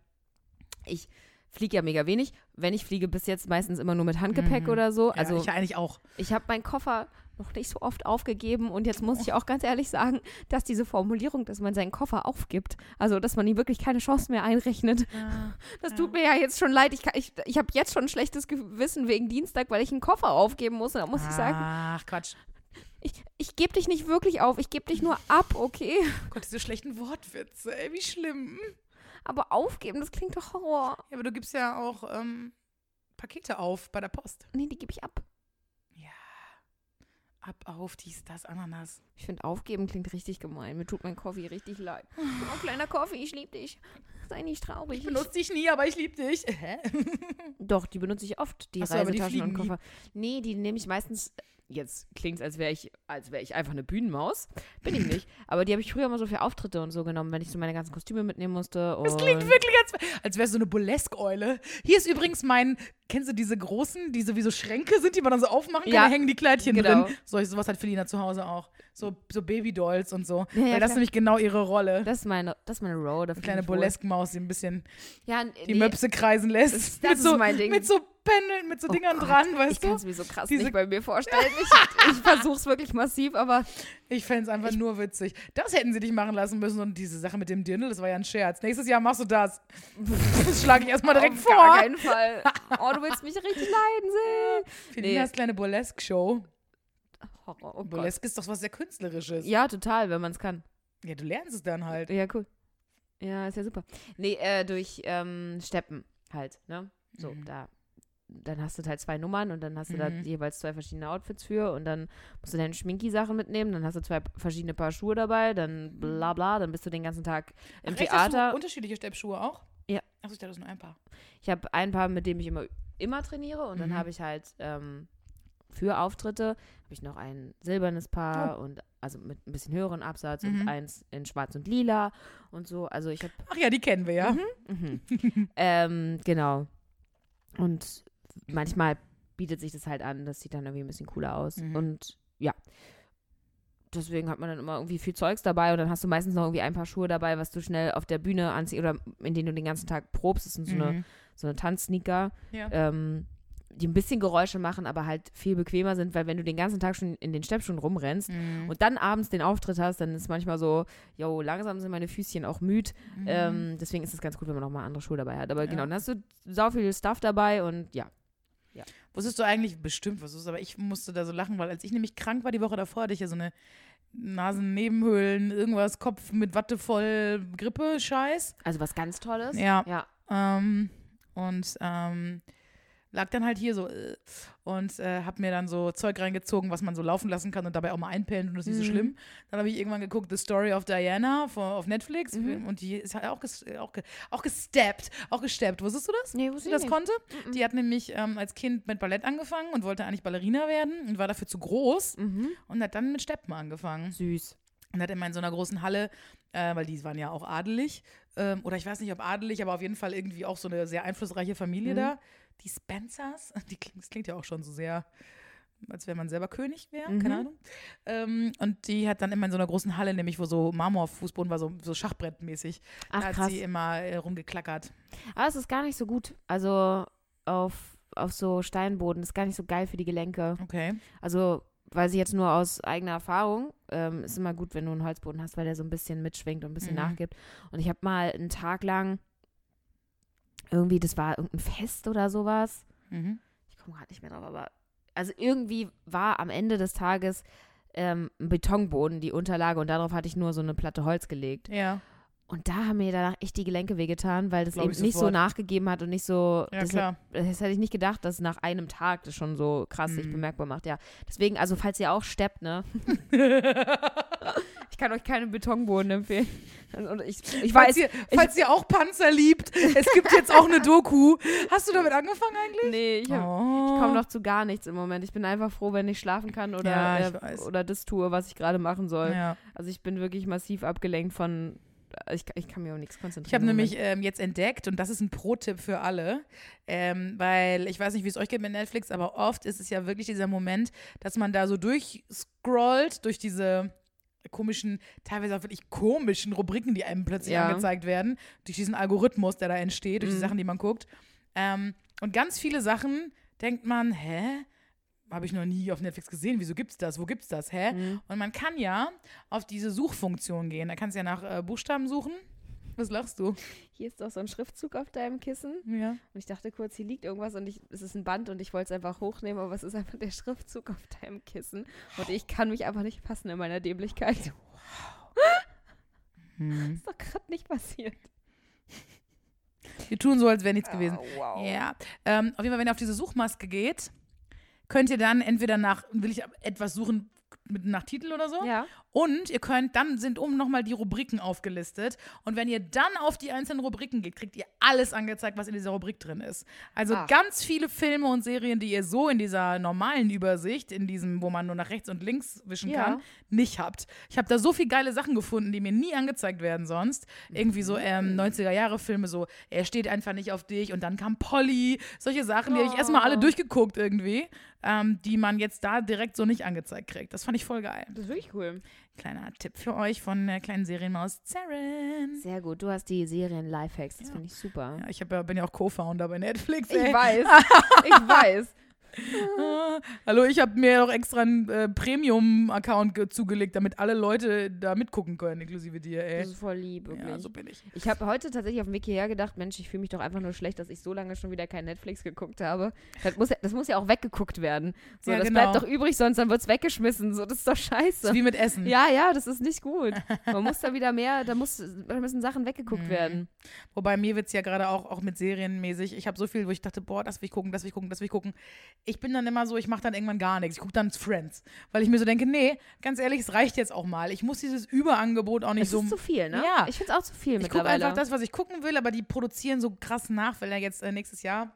Ich fliege ja mega wenig. Wenn ich fliege, bis jetzt meistens immer nur mit Handgepäck Mhm. oder so. Ja, Also ich ja eigentlich auch. ich habe meinen Koffer noch nicht so oft aufgegeben und jetzt muss ich auch ganz ehrlich sagen, dass diese Formulierung, dass man seinen Koffer aufgibt, also dass man ihm wirklich keine Chance mehr einrechnet, das tut mir ja jetzt schon leid. Ich, kann- ich, ich habe jetzt schon ein schlechtes Gewissen wegen Dienstag, weil ich einen Koffer aufgeben muss. Und da muss ich sagen, Ach, Quatsch. ich, ich gebe dich nicht wirklich auf, ich gebe dich nur ab, okay? Gott, diese schlechten Wortwitze, ey, wie schlimm. Aber aufgeben, das klingt doch Horror. Ja, aber du gibst ja auch ähm, Pakete auf bei der Post. Nee, die gebe ich ab. Ja. Ab, auf, dies, das, Ananas. Ich finde, aufgeben klingt richtig gemein. Mir tut mein Coffee richtig leid. Oh, kleiner Coffee, ich liebe dich. Sei nicht traurig. Ich benutze dich nie, aber ich lieb dich. Hä? Doch, die benutze ich oft, die Ach so, aber die Reisetaschen und fliegen nie. Koffer. Nee, die nehme ich meistens jetzt klingt es, als wäre ich, als wäre ich einfach eine Bühnenmaus. Bin ich nicht. Aber die habe ich früher immer so für Auftritte und so genommen, wenn ich so meine ganzen Kostüme mitnehmen musste. Das klingt wirklich, als, als du so eine Burlesque-Eule. Hier ist übrigens mein, kennst du diese großen, die so wie so Schränke sind, die man dann so aufmachen kann? Ja, da hängen die Kleidchen genau. drin. So, sowas hat Felina zu Hause auch. So, so Babydolls und so. Ja, ja, Weil das ist nämlich genau ihre Rolle. Das ist meine, das ist meine Road. Eine kleine Burlesque-Maus, die ein bisschen die nee, Möpse kreisen lässt. Das- das mit ist so, mein Ding. Mit so Pendeln, mit so Oh Dingern Gott, dran, Ich weißt kann du? es mir so krass Diese- nicht bei mir vorstellen. Ich, ich versuche es wirklich massiv, aber Ich fände es einfach nur witzig. Das hätten sie dich machen lassen müssen und diese Sache mit dem Dirndl, das war ja ein Scherz. Nächstes Jahr machst du das. Das schlage ich erstmal direkt auf vor. gar keinen Fall. Oh, du willst mich richtig leiden sehen. Felinas kleine Burlesque-Show. Horror, oh Gott. Burlesque ist doch was sehr Künstlerisches. Ja, total, wenn man es kann. Ja, du lernst es dann halt. Ja, cool. Ja, ist ja super. Nee, äh, durch ähm, Steppen halt, ne? So, Mhm. da. Dann hast du halt zwei Nummern und dann hast du da Mhm. jeweils zwei verschiedene Outfits für und dann musst du deine Schminki-Sachen mitnehmen, dann hast du zwei verschiedene Paar Schuhe dabei, dann bla bla, dann bist du den ganzen Tag im Ach, recht, hast du Theater. unterschiedliche Steppschuhe auch? Ja. Achso, ich dachte, das sind nur ein paar. Ich habe ein Paar, mit dem ich immer, immer trainiere und dann Mhm. habe ich halt ähm, für Auftritte habe ich noch ein silbernes Paar und also mit ein bisschen höheren Absatz Oh. Mhm. und eins in schwarz und lila und so. Also ich habe Ach ja, die kennen wir ja. Mhm. ähm, genau. Und manchmal bietet sich das halt an, das sieht dann irgendwie ein bisschen cooler aus. Mhm. Und ja. Deswegen hat man dann immer irgendwie viel Zeugs dabei und dann hast du meistens noch irgendwie ein paar Schuhe dabei, was du schnell auf der Bühne anziehst oder in denen du den ganzen Tag probst. Das sind so eine, Mhm. so eine Tanzsneaker, Ja. ähm, die ein bisschen Geräusche machen, aber halt viel bequemer sind, weil wenn du den ganzen Tag schon in den Steppschuhen rumrennst Mhm. und dann abends den Auftritt hast, dann ist manchmal so, yo, langsam sind meine Füßchen auch müde. Mhm. Ähm, deswegen ist es ganz gut, wenn man auch mal andere Schuhe dabei hat. Aber Ja. genau, dann hast du sau viel Stuff dabei und ja. Wusstest du eigentlich, bestimmt wusstest du, aber ich musste da so lachen, weil als ich nämlich krank war die Woche davor, hatte ich ja so eine Nasennebenhöhlen, irgendwas, Kopf mit Watte voll, Grippe, Scheiß. Also was ganz Tolles. Ja. Ja. Ähm, und ähm, lag dann halt hier so äh, und äh, hab mir dann so Zeug reingezogen, was man so laufen lassen kann und dabei auch mal einpellen und das ist nicht so Mhm. schlimm. Dann habe ich irgendwann geguckt, The Story of Diana von, auf Netflix Mhm. und die ist halt auch, ges auch, auch gesteppt, auch gesteppt. Wusstest du das? Nee, wusste ich das nicht. konnte? Mhm. Die hat nämlich ähm, als Kind mit Ballett angefangen und wollte eigentlich Ballerina werden und war dafür zu groß Mhm. und hat dann mit Steppen angefangen. Süß. Und hat immer in so einer großen Halle, äh, weil die waren ja auch adelig, ähm, oder ich weiß nicht, ob adelig, aber auf jeden Fall irgendwie auch so eine sehr einflussreiche Familie Mhm. da. Die Spencers, die klingt, das klingt ja auch schon so sehr, als wenn man selber König wäre, Mhm. keine Ahnung. Ähm, und die hat dann immer in so einer großen Halle, nämlich wo so Marmorfußboden war, so, so Schachbrettmäßig. da Ach hat krass. sie immer äh, rumgeklackert. Aber es ist gar nicht so gut. Also auf, auf so Steinboden ist gar nicht so geil für die Gelenke. Okay. Also weiß ich jetzt nur aus eigener Erfahrung. Ähm, ist immer gut, wenn du einen Holzboden hast, weil der so ein bisschen mitschwingt und ein bisschen Mhm. nachgibt. Und ich habe mal einen Tag lang irgendwie, das war irgendein Fest oder sowas. Mhm. ich komme gerade nicht mehr drauf, aber also irgendwie war am Ende des Tages ähm, ein Betonboden die Unterlage und darauf hatte ich nur so eine Platte Holz gelegt. Ja. Und da haben mir danach echt die Gelenke wehgetan, weil das Glaub eben ich nicht so nachgegeben hat und nicht so. Ja, das, klar. das hätte ich nicht gedacht, dass nach einem Tag das schon so krass sich Mhm. bemerkbar macht. Ja, deswegen, also falls ihr auch steppt, ne? ich kann euch keinen Betonboden empfehlen. Und ich, ich falls, weiß, ihr, falls ihr auch Panzer liebt, es gibt jetzt auch eine Doku. Hast du damit angefangen eigentlich? nee, ich, oh. ich komme noch zu gar nichts im Moment. Ich bin einfach froh, wenn ich schlafen kann oder, Ja, äh, oder das tue, was ich gerade machen soll. Ja. Also ich bin wirklich massiv abgelenkt von. Ich, ich kann mir auch nichts konzentrieren. Ich habe nämlich ähm, jetzt entdeckt, und das ist ein Pro-Tipp für alle, ähm, weil ich weiß nicht, wie es euch geht mit Netflix, aber oft ist es ja wirklich dieser Moment, dass man da so durchscrollt durch diese komischen, teilweise auch wirklich komischen Rubriken, die einem plötzlich Ja. angezeigt werden, durch diesen Algorithmus, der da entsteht, durch die Mhm. Sachen, die man guckt. Ähm, und ganz viele Sachen denkt man, hä? Habe ich noch nie auf Netflix gesehen. Wieso gibt's das? Wo gibt's das? Hä? Mhm. Und man kann ja auf diese Suchfunktion gehen. Da kannst du ja nach äh, Buchstaben suchen. Was lachst du? Hier ist doch so ein Schriftzug auf deinem Kissen. Ja. Und ich dachte kurz, hier liegt irgendwas und ich, es ist ein Band und ich wollte es einfach hochnehmen, aber es ist einfach der Schriftzug auf deinem Kissen. Und ich kann mich einfach nicht fassen in meiner Dämlichkeit. Hm. ist doch gerade nicht passiert. Wir tun so, als wäre nichts gewesen. Ah, wow. Ja. Ähm, auf jeden Fall, wenn ihr auf diese Suchmaske geht, könnt ihr dann entweder nach, will ich etwas suchen, mit nach Titel oder so. Ja. Und ihr könnt, dann sind oben nochmal die Rubriken aufgelistet. Und wenn ihr dann auf die einzelnen Rubriken geht, kriegt ihr alles angezeigt, was in dieser Rubrik drin ist. Also Ah. ganz viele Filme und Serien, die ihr so in dieser normalen Übersicht, in diesem, wo man nur nach rechts und links wischen Ja. kann, nicht habt. Ich habe da so viele geile Sachen gefunden, die mir nie angezeigt werden sonst. Irgendwie so ähm, 90er-Jahre-Filme, so er steht einfach nicht auf dich und dann kam Polly. Solche Sachen, die habe ich erstmal alle Oh. durchgeguckt irgendwie, ähm, die man jetzt da direkt so nicht angezeigt kriegt. Das fand ich voll geil. Das ist wirklich cool. Kleiner Tipp für euch von der kleinen Serienmaus Zaren. Sehr gut. Du hast die Serien Lifehacks. Das Ja. finde ich super. Ja, ich hab, bin ja auch Co-Founder bei Netflix. Ich Ey. weiß. ich weiß. Ah, Hallo, ich habe mir auch extra einen äh, Premium-Account ge- zugelegt, damit alle Leute da mitgucken können, inklusive dir, ey. Das ist voll lieb, wirklich. Ja, so bin ich. Ich habe heute tatsächlich auf dem Weg hierher gedacht, Mensch, ich fühle mich doch einfach nur schlecht, dass ich so lange schon wieder kein Netflix geguckt habe. Das muss ja, das muss ja auch weggeguckt werden. So, Ja, das genau. bleibt doch übrig, sonst dann wird es weggeschmissen. So, das ist doch Das scheiße. ist wie mit Essen. Ja, ja, das ist nicht gut. Man muss da wieder mehr, da, muss, da müssen Sachen weggeguckt Mhm. werden. Wobei mir wird es ja gerade auch, auch mit Serien mäßig. Ich habe so viel, wo ich dachte, boah, das will ich gucken, das will ich gucken, das will ich gucken. Ich bin dann immer so, ich mache dann irgendwann gar nichts. Ich gucke dann Friends. Weil ich mir so denke, nee, ganz ehrlich, es reicht jetzt auch mal. Ich muss dieses Überangebot auch nicht Es so. ist zu viel, ne? Ja. Ich finde es auch zu viel ich gucke einfach das, was ich gucken will, aber die produzieren so krass nach, weil ja jetzt äh, nächstes Jahr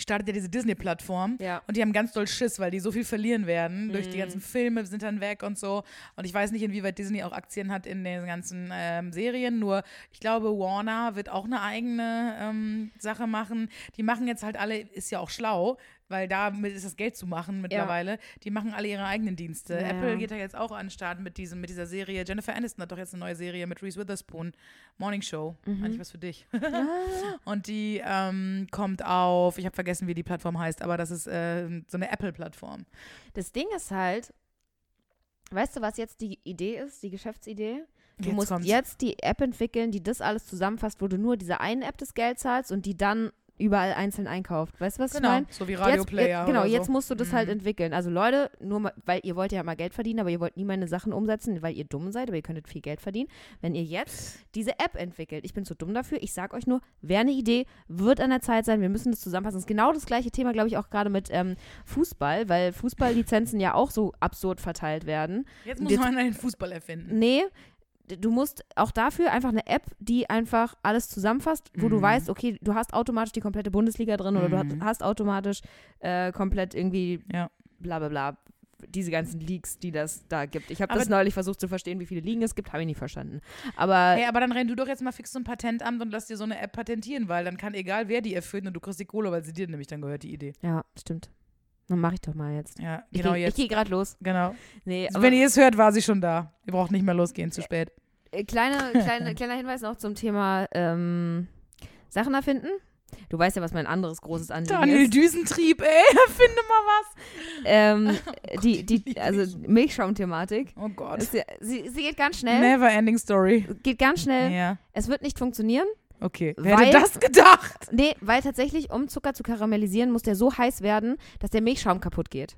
startet ja diese Disney-Plattform. ja. Und die haben ganz doll Schiss, weil die so viel verlieren werden. Durch die Mhm. ganzen Filme sind dann weg und so. Und ich weiß nicht, inwieweit Disney auch Aktien hat in den ganzen ähm, Serien. Nur ich glaube, Warner wird auch eine eigene ähm, Sache machen. Die machen jetzt halt alle, ist ja auch schlau, weil damit ist das Geld zu machen mittlerweile. Die machen alle ihre eigenen Dienste. Ja. Apple geht ja jetzt auch an den Start mit, diesem, mit dieser Serie. Jennifer Aniston hat doch jetzt eine neue Serie mit Reese Witherspoon. Morning Show. Mhm. Eigentlich was für dich. Und die ähm, kommt auf, ich habe vergessen, wie die Plattform heißt, aber das ist äh, so eine Apple-Plattform. das Ding ist halt, weißt du, was jetzt die Idee ist, die Geschäftsidee? Du Jetzt musst kommt's. jetzt die App entwickeln, die das alles zusammenfasst, wo du nur diese eine App das Geld zahlst und die dann überall einzeln einkauft. Weißt du, was ich Genau, meine? so wie Radioplayer. genau, so. jetzt musst du das halt Mhm. entwickeln. Also Leute, nur mal, weil ihr wollt ja mal Geld verdienen, aber ihr wollt nie meine Sachen umsetzen, weil ihr dumm seid, aber ihr könntet viel Geld verdienen. Wenn ihr jetzt diese App entwickelt, ich bin zu dumm dafür, ich sag euch nur, wäre eine Idee, wird an der Zeit sein, wir müssen das zusammenfassen. Das ist genau das gleiche Thema, glaube ich, auch gerade mit ähm, Fußball, weil Fußballlizenzen ja auch so absurd verteilt werden. Jetzt muss jetzt- man einen Fußball erfinden. Nee, du musst auch dafür einfach eine App, die einfach alles zusammenfasst, wo du Mhm. weißt, okay, du hast automatisch die komplette Bundesliga drin oder du Mhm. hast, automatisch äh, komplett irgendwie Ja. bla bla bla. Diese ganzen Leaks, die das da gibt. Ich habe das neulich versucht zu verstehen, wie viele Ligen es gibt, habe ich nicht verstanden. Aber Hey, aber dann renn du doch jetzt mal fix zum Patentamt und lass dir so eine App patentieren, weil dann kann egal wer die erfindet und du kriegst die Kohle, weil sie dir nämlich dann gehört, die Idee. ja, stimmt. Dann mache ich doch mal jetzt. Ja, Ich genau geh- jetzt. Ich gehe gerade los. genau. Nee, Also, wenn ihr es hört, war sie schon da. Ihr braucht nicht mehr losgehen, zu spät. äh, kleine, kleine, kleiner Hinweis noch zum Thema ähm, Sachen erfinden. Du weißt ja, was mein anderes großes Anliegen Daniel ist. Düsentrieb, ey, finde mal was. Ähm, die, die die, also Milchschaum-Thematik. Oh Gott. Sie, sie, sie geht ganz schnell. Never ending story. Geht ganz schnell. Ja, Es wird nicht funktionieren. Okay. Wer Weil- hätte das gedacht? Nee, weil tatsächlich, um Zucker zu karamellisieren, muss der so heiß werden, dass der Milchschaum kaputt geht.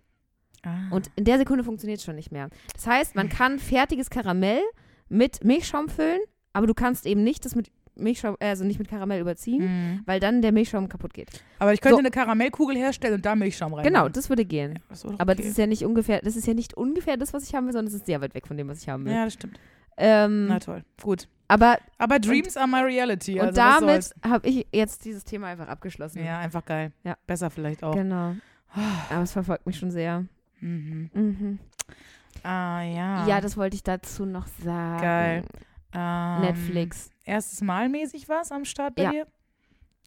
Ah. Und in der Sekunde funktioniert es schon nicht mehr. Das heißt, man kann fertiges Karamell mit Milchschaum füllen, aber du kannst eben nicht das mit Milchschaum, äh, also nicht mit Karamell überziehen, Mhm. weil dann der Milchschaum kaputt geht. Aber ich könnte So. eine Karamellkugel herstellen und da Milchschaum rein. Genau, das würde gehen. das war doch Aber okay. das ist ja nicht ungefähr, das ist ja nicht ungefähr das, was ich haben will, sondern es ist sehr weit weg von dem, was ich haben will. Ja, das stimmt. Ähm, Na toll. Gut. Aber Aber Dreams are my reality. und also was damit habe ich jetzt dieses Thema einfach abgeschlossen. Ja, einfach geil. Ja. Besser vielleicht auch. Genau. Aber es verfolgt mich schon sehr. Mhm. Mhm. Ah, ja. Ja, das wollte ich dazu noch sagen. Geil. Ähm, Netflix. Erstes Mal mäßig was am Start bei Ja. dir?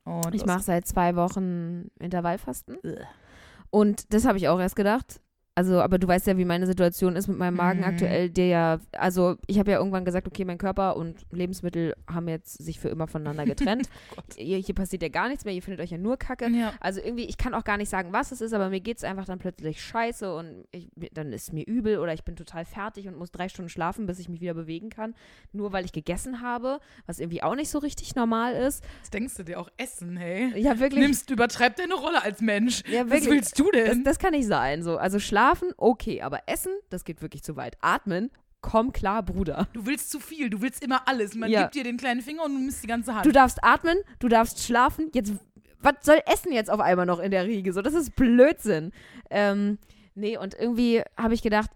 Und Ich mache seit zwei Wochen Intervallfasten. Ugh. Und das habe ich auch erst gedacht. Also, aber du weißt ja, wie meine Situation ist mit meinem Magen Mhm. aktuell, der ja, also ich habe ja irgendwann gesagt, okay, mein Körper und Lebensmittel haben jetzt sich für immer voneinander getrennt. Oh hier, hier passiert ja gar nichts mehr, ihr findet euch ja nur Kacke. Ja. Also irgendwie, ich kann auch gar nicht sagen, was es ist, aber mir geht es einfach dann plötzlich scheiße und ich, dann ist mir übel oder ich bin total fertig und muss drei Stunden schlafen, bis ich mich wieder bewegen kann. Nur weil ich gegessen habe, was irgendwie auch nicht so richtig normal ist. Was denkst du dir auch Essen, hey? Ja, wirklich. Nimmst, übertreib deine Rolle als Mensch. Ja, Was wirklich. willst du Das, denn? das kann nicht sein. So. Also schlafen, okay, aber essen, das geht wirklich zu weit. Atmen, komm klar, Bruder. Du willst zu viel, du willst immer alles. Man Ja. gibt dir den kleinen Finger und du nimmst die ganze Hand. Du darfst atmen, du darfst schlafen. Jetzt, was soll Essen jetzt auf einmal noch in der Riege? So, das ist Blödsinn. Ähm, nee, und irgendwie habe ich gedacht,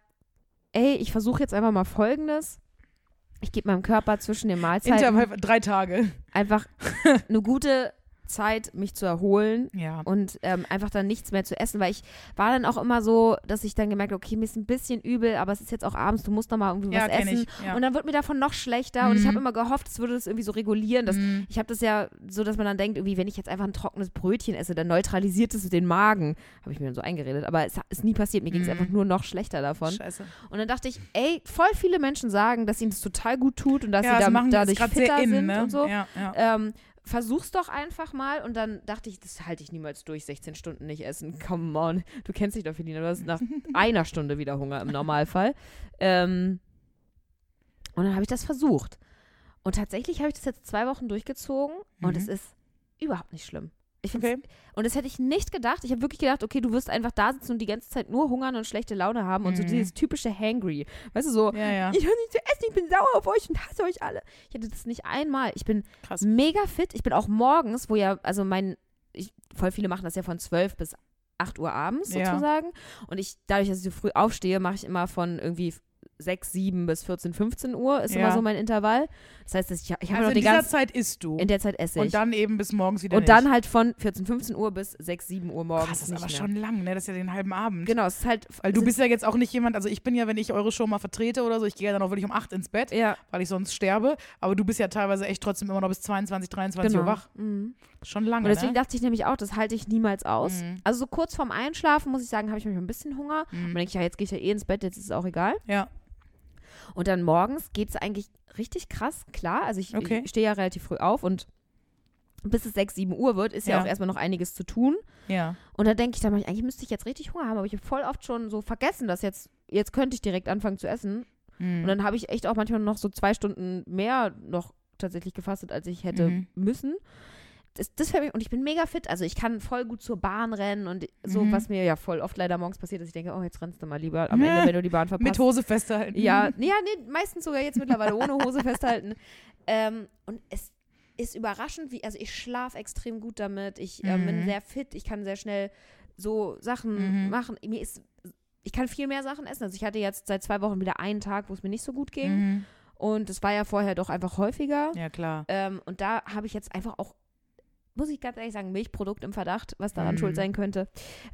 ey, ich versuche jetzt einfach mal Folgendes. Ich gebe meinem Körper zwischen den Mahlzeiten Intervall drei Tage. einfach eine gute Zeit, mich zu erholen Ja. und ähm, einfach dann nichts mehr zu essen, weil ich war dann auch immer so, dass ich dann gemerkt habe, okay, mir ist ein bisschen übel, aber es ist jetzt auch abends, du musst noch mal irgendwie Ja, was essen. ich, ja. Und dann wird mir davon noch schlechter und ich Mhm. habe immer gehofft, es würde das irgendwie so regulieren. Dass, Mhm. Ich habe das ja so, dass man dann denkt, irgendwie, wenn ich jetzt einfach ein trockenes Brötchen esse, dann neutralisiert es den Magen. Habe ich mir dann so eingeredet, aber es ist nie passiert. Mir ging es Mhm. einfach nur noch schlechter davon. Scheiße. Und dann dachte ich, ey, voll viele Menschen sagen, dass ihnen das total gut tut und dass sie da, dadurch fitter in, sind ne? und so. Ähm, versuch's doch einfach mal. Und dann dachte ich, das halte ich niemals durch, 16 Stunden nicht essen. Come on. Du kennst dich doch, Felina. Du hast nach einer Stunde wieder Hunger im Normalfall. Ähm, und dann habe ich das versucht. Und tatsächlich habe ich das jetzt zwei Wochen durchgezogen und Mhm. es ist überhaupt nicht schlimm. Okay. Und das hätte ich nicht gedacht. Ich habe wirklich gedacht, okay, du wirst einfach da sitzen und die ganze Zeit nur hungern und schlechte Laune haben und so Mhm. dieses typische Hangry. Weißt du, so, Ja, ja. ich höre nicht zu essen, ich bin sauer auf euch und hasse euch alle. Ich hatte das nicht einmal. Ich bin Krass. mega fit. Ich bin auch morgens, wo ja, also mein, ich, voll viele machen das ja von 12 bis 8 Uhr abends Ja. sozusagen. Und ich, dadurch, dass ich so früh aufstehe, mache ich immer von irgendwie 6, 7 bis 14, 15 Uhr ist Ja. immer so mein Intervall. Das heißt, ich, ich habe Also noch in den dieser ganzen, Zeit isst du. in der Zeit esse ich. und dann eben bis morgens wieder und nicht. dann halt von 14, 15 Uhr bis 6, 7 Uhr morgens. Krass, das ist aber mehr. schon lang, ne? Das ist ja den halben Abend. Genau, es ist halt. Weil du bist ja jetzt auch nicht jemand, also ich bin ja, wenn ich eure Show mal vertrete oder so, ich gehe ja dann auch wirklich um 8 ins Bett, Ja, weil ich sonst sterbe. Aber du bist ja teilweise echt trotzdem immer noch bis 22, 23 genau. Uhr wach. Mhm. Schon lange, Und deswegen ne? dachte ich nämlich auch, das halte ich niemals aus. Mhm. Also so kurz vorm Einschlafen, muss ich sagen, habe ich manchmal ein bisschen Hunger. Und Mhm. dann denke ich, ja, jetzt gehe ich ja eh ins Bett, jetzt ist es auch egal. Ja, Und dann morgens geht es eigentlich richtig krass, klar. Also ich, Okay. ich stehe ja relativ früh auf und bis es 6, 7 Uhr wird, ist ja, Ja. auch erstmal noch einiges zu tun. ja. Und da denke ich dann, eigentlich müsste ich jetzt richtig Hunger haben, aber ich habe voll oft schon so vergessen, dass jetzt, jetzt könnte ich direkt anfangen zu essen. Mhm. Und dann habe ich echt auch manchmal noch so zwei Stunden mehr noch tatsächlich gefastet, als ich hätte Mhm. müssen. Das, das fällt mir, und ich bin mega fit. Also ich kann voll gut zur Bahn rennen und so, Mhm. was mir ja voll oft leider morgens passiert, dass ich denke, oh, jetzt rennst du mal lieber am. Ende, wenn du die Bahn verpasst. Mit Hose festhalten. Ja, nee, ja, nee, meistens sogar jetzt mittlerweile ohne Hose festhalten. Ähm, und es ist überraschend, wie, also ich schlafe extrem gut damit. Ich bin Mhm. sehr fit, ich kann sehr schnell so Sachen Mhm. machen. Mir ist, ich kann viel mehr Sachen essen. Also ich hatte jetzt seit zwei Wochen wieder einen Tag, wo es mir nicht so gut ging. Mhm. Und es war ja vorher doch einfach häufiger. Ja, klar. Ähm, und da habe ich jetzt einfach auch, muss ich ganz ehrlich sagen, Milchprodukt im Verdacht, was daran Mhm. schuld sein könnte.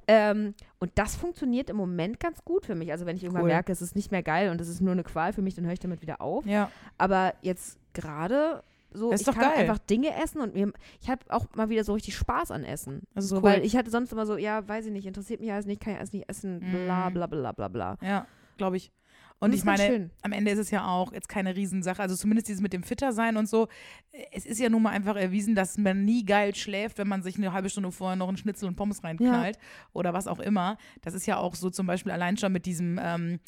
Ähm, und das funktioniert im Moment ganz gut für mich. Also wenn ich irgendwann Cool. merke, es ist nicht mehr geil und es ist nur eine Qual für mich, dann höre ich damit wieder auf. Ja. Aber jetzt gerade so, Das ist ich kann geil. einfach Dinge essen und mir, ich habe auch mal wieder so richtig Spaß an Essen. Das ist so, cool. Weil ich hatte sonst immer so, ja, weiß ich nicht, interessiert mich alles nicht, kann ich alles nicht essen, bla Mhm. bla bla bla bla. Ja, glaube ich. Und ich meine, am Ende ist es ja auch jetzt keine Riesensache. Also zumindest dieses mit dem Fitter sein und so. Es ist ja nun mal einfach erwiesen, dass man nie geil schläft, wenn man sich eine halbe Stunde vorher noch einen Schnitzel und Pommes reinknallt oder was auch immer. Das ist ja auch so zum Beispiel allein schon mit diesem, ähm,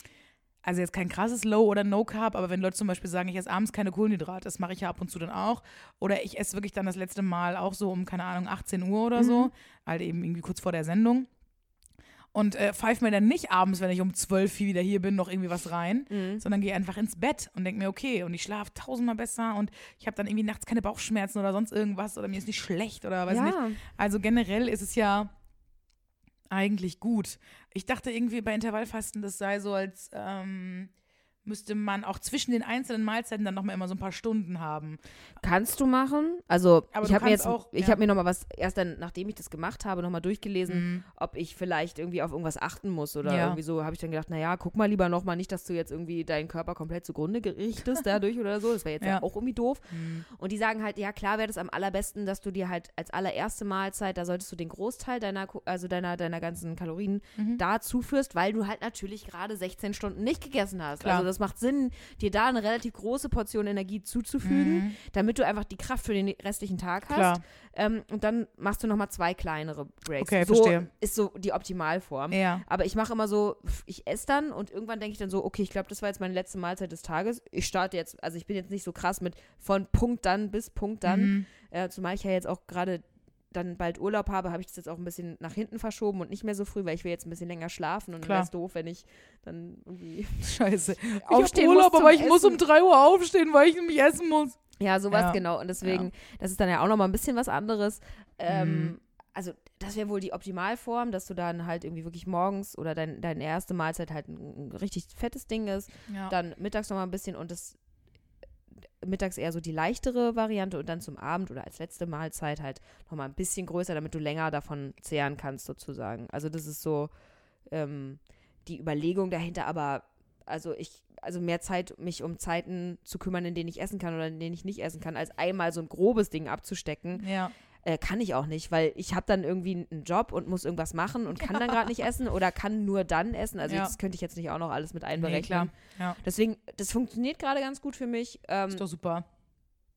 also jetzt kein krasses Low oder No Carb, aber wenn Leute zum Beispiel sagen, ich esse abends keine Kohlenhydrate, das mache ich ja ab und zu dann auch. Oder ich esse wirklich dann das letzte Mal auch so um, keine Ahnung, 18 Uhr oder so, Mhm. halt eben irgendwie kurz vor der Sendung. Und äh, pfeife mir dann nicht abends, wenn ich um 12 wieder hier bin, noch irgendwie was rein, Mhm. sondern gehe einfach ins Bett und denke mir, okay, und ich schlafe tausendmal besser und ich habe dann irgendwie nachts keine Bauchschmerzen oder sonst irgendwas oder mir ist nicht schlecht oder weiß ja. nicht. Also generell ist es ja eigentlich gut. Ich dachte irgendwie bei Intervallfasten, das sei so, als ähm, müsste man auch zwischen den einzelnen Mahlzeiten dann nochmal immer so ein paar Stunden haben. Kannst du machen. Also Aber ich habe mir jetzt, auch- ich ja. habe mir noch mal was erst dann, nachdem ich das gemacht habe, noch mal durchgelesen, Mhm. ob ich vielleicht irgendwie auf irgendwas achten muss oder Ja. irgendwie so. Habe ich dann gedacht, naja, guck mal lieber noch mal nicht, dass du jetzt irgendwie deinen Körper komplett zugrunde gerichtest dadurch oder so. Das wäre jetzt ja. Ja. auch irgendwie doof. Mhm. Und die sagen halt, ja klar wäre das am allerbesten, dass du dir halt als allererste Mahlzeit, da solltest du den Großteil deiner, also deiner, deiner ganzen Kalorien Mhm. da zuführst, weil du halt natürlich gerade 16 Stunden nicht gegessen hast. Klar. Also das macht Sinn, dir da eine relativ große Portion Energie zuzufügen, Mhm. damit du einfach die Kraft für den restlichen Tag hast. Klar. Ähm, und dann machst du nochmal zwei kleinere Breaks. Okay, so verstehe. ist so die Optimalform. Ja. Aber ich mache immer so, ich esse dann und irgendwann denke ich dann so, okay, ich glaube, das war jetzt meine letzte Mahlzeit des Tages. Ich starte jetzt, also ich bin jetzt nicht so krass mit von Punkt dann bis Punkt dann. Mhm. Äh, zumal ich ja jetzt auch gerade dann bald Urlaub habe, habe ich das jetzt auch ein bisschen nach hinten verschoben und nicht mehr so früh, weil ich will jetzt ein bisschen länger schlafen und dann Klar. es doof, wenn ich dann irgendwie Scheiße. Ich aufstehen Urlaub, muss aber ich muss um Essen. 3 Uhr aufstehen, weil ich nämlich essen muss. Ja, sowas Ja. genau. Und deswegen, das ist dann ja auch nochmal ein bisschen was anderes. Ähm, Mhm. also das wäre wohl die Optimalform, dass du dann halt irgendwie wirklich morgens oder dein, deine erste Mahlzeit halt ein, ein richtig fettes Ding ist, Ja. dann mittags nochmal ein bisschen und das mittags eher so die leichtere Variante und dann zum Abend oder als letzte Mahlzeit halt nochmal ein bisschen größer, damit du länger davon zehren kannst sozusagen. Also das ist so ähm, die Überlegung dahinter, aber also ich, also mehr Zeit, mich um Zeiten zu kümmern, in denen ich essen kann oder in denen ich nicht essen kann, als einmal so ein grobes Ding abzustecken, ja. Äh, kann ich auch nicht, weil ich habe dann irgendwie einen Job und muss irgendwas machen und kann dann gerade nicht essen oder kann nur dann essen. Also Ja. das könnte ich jetzt nicht auch noch alles mit Nee, einberechnen. klar. Ja. Deswegen, das funktioniert gerade ganz gut für mich. Ähm, Ist doch super.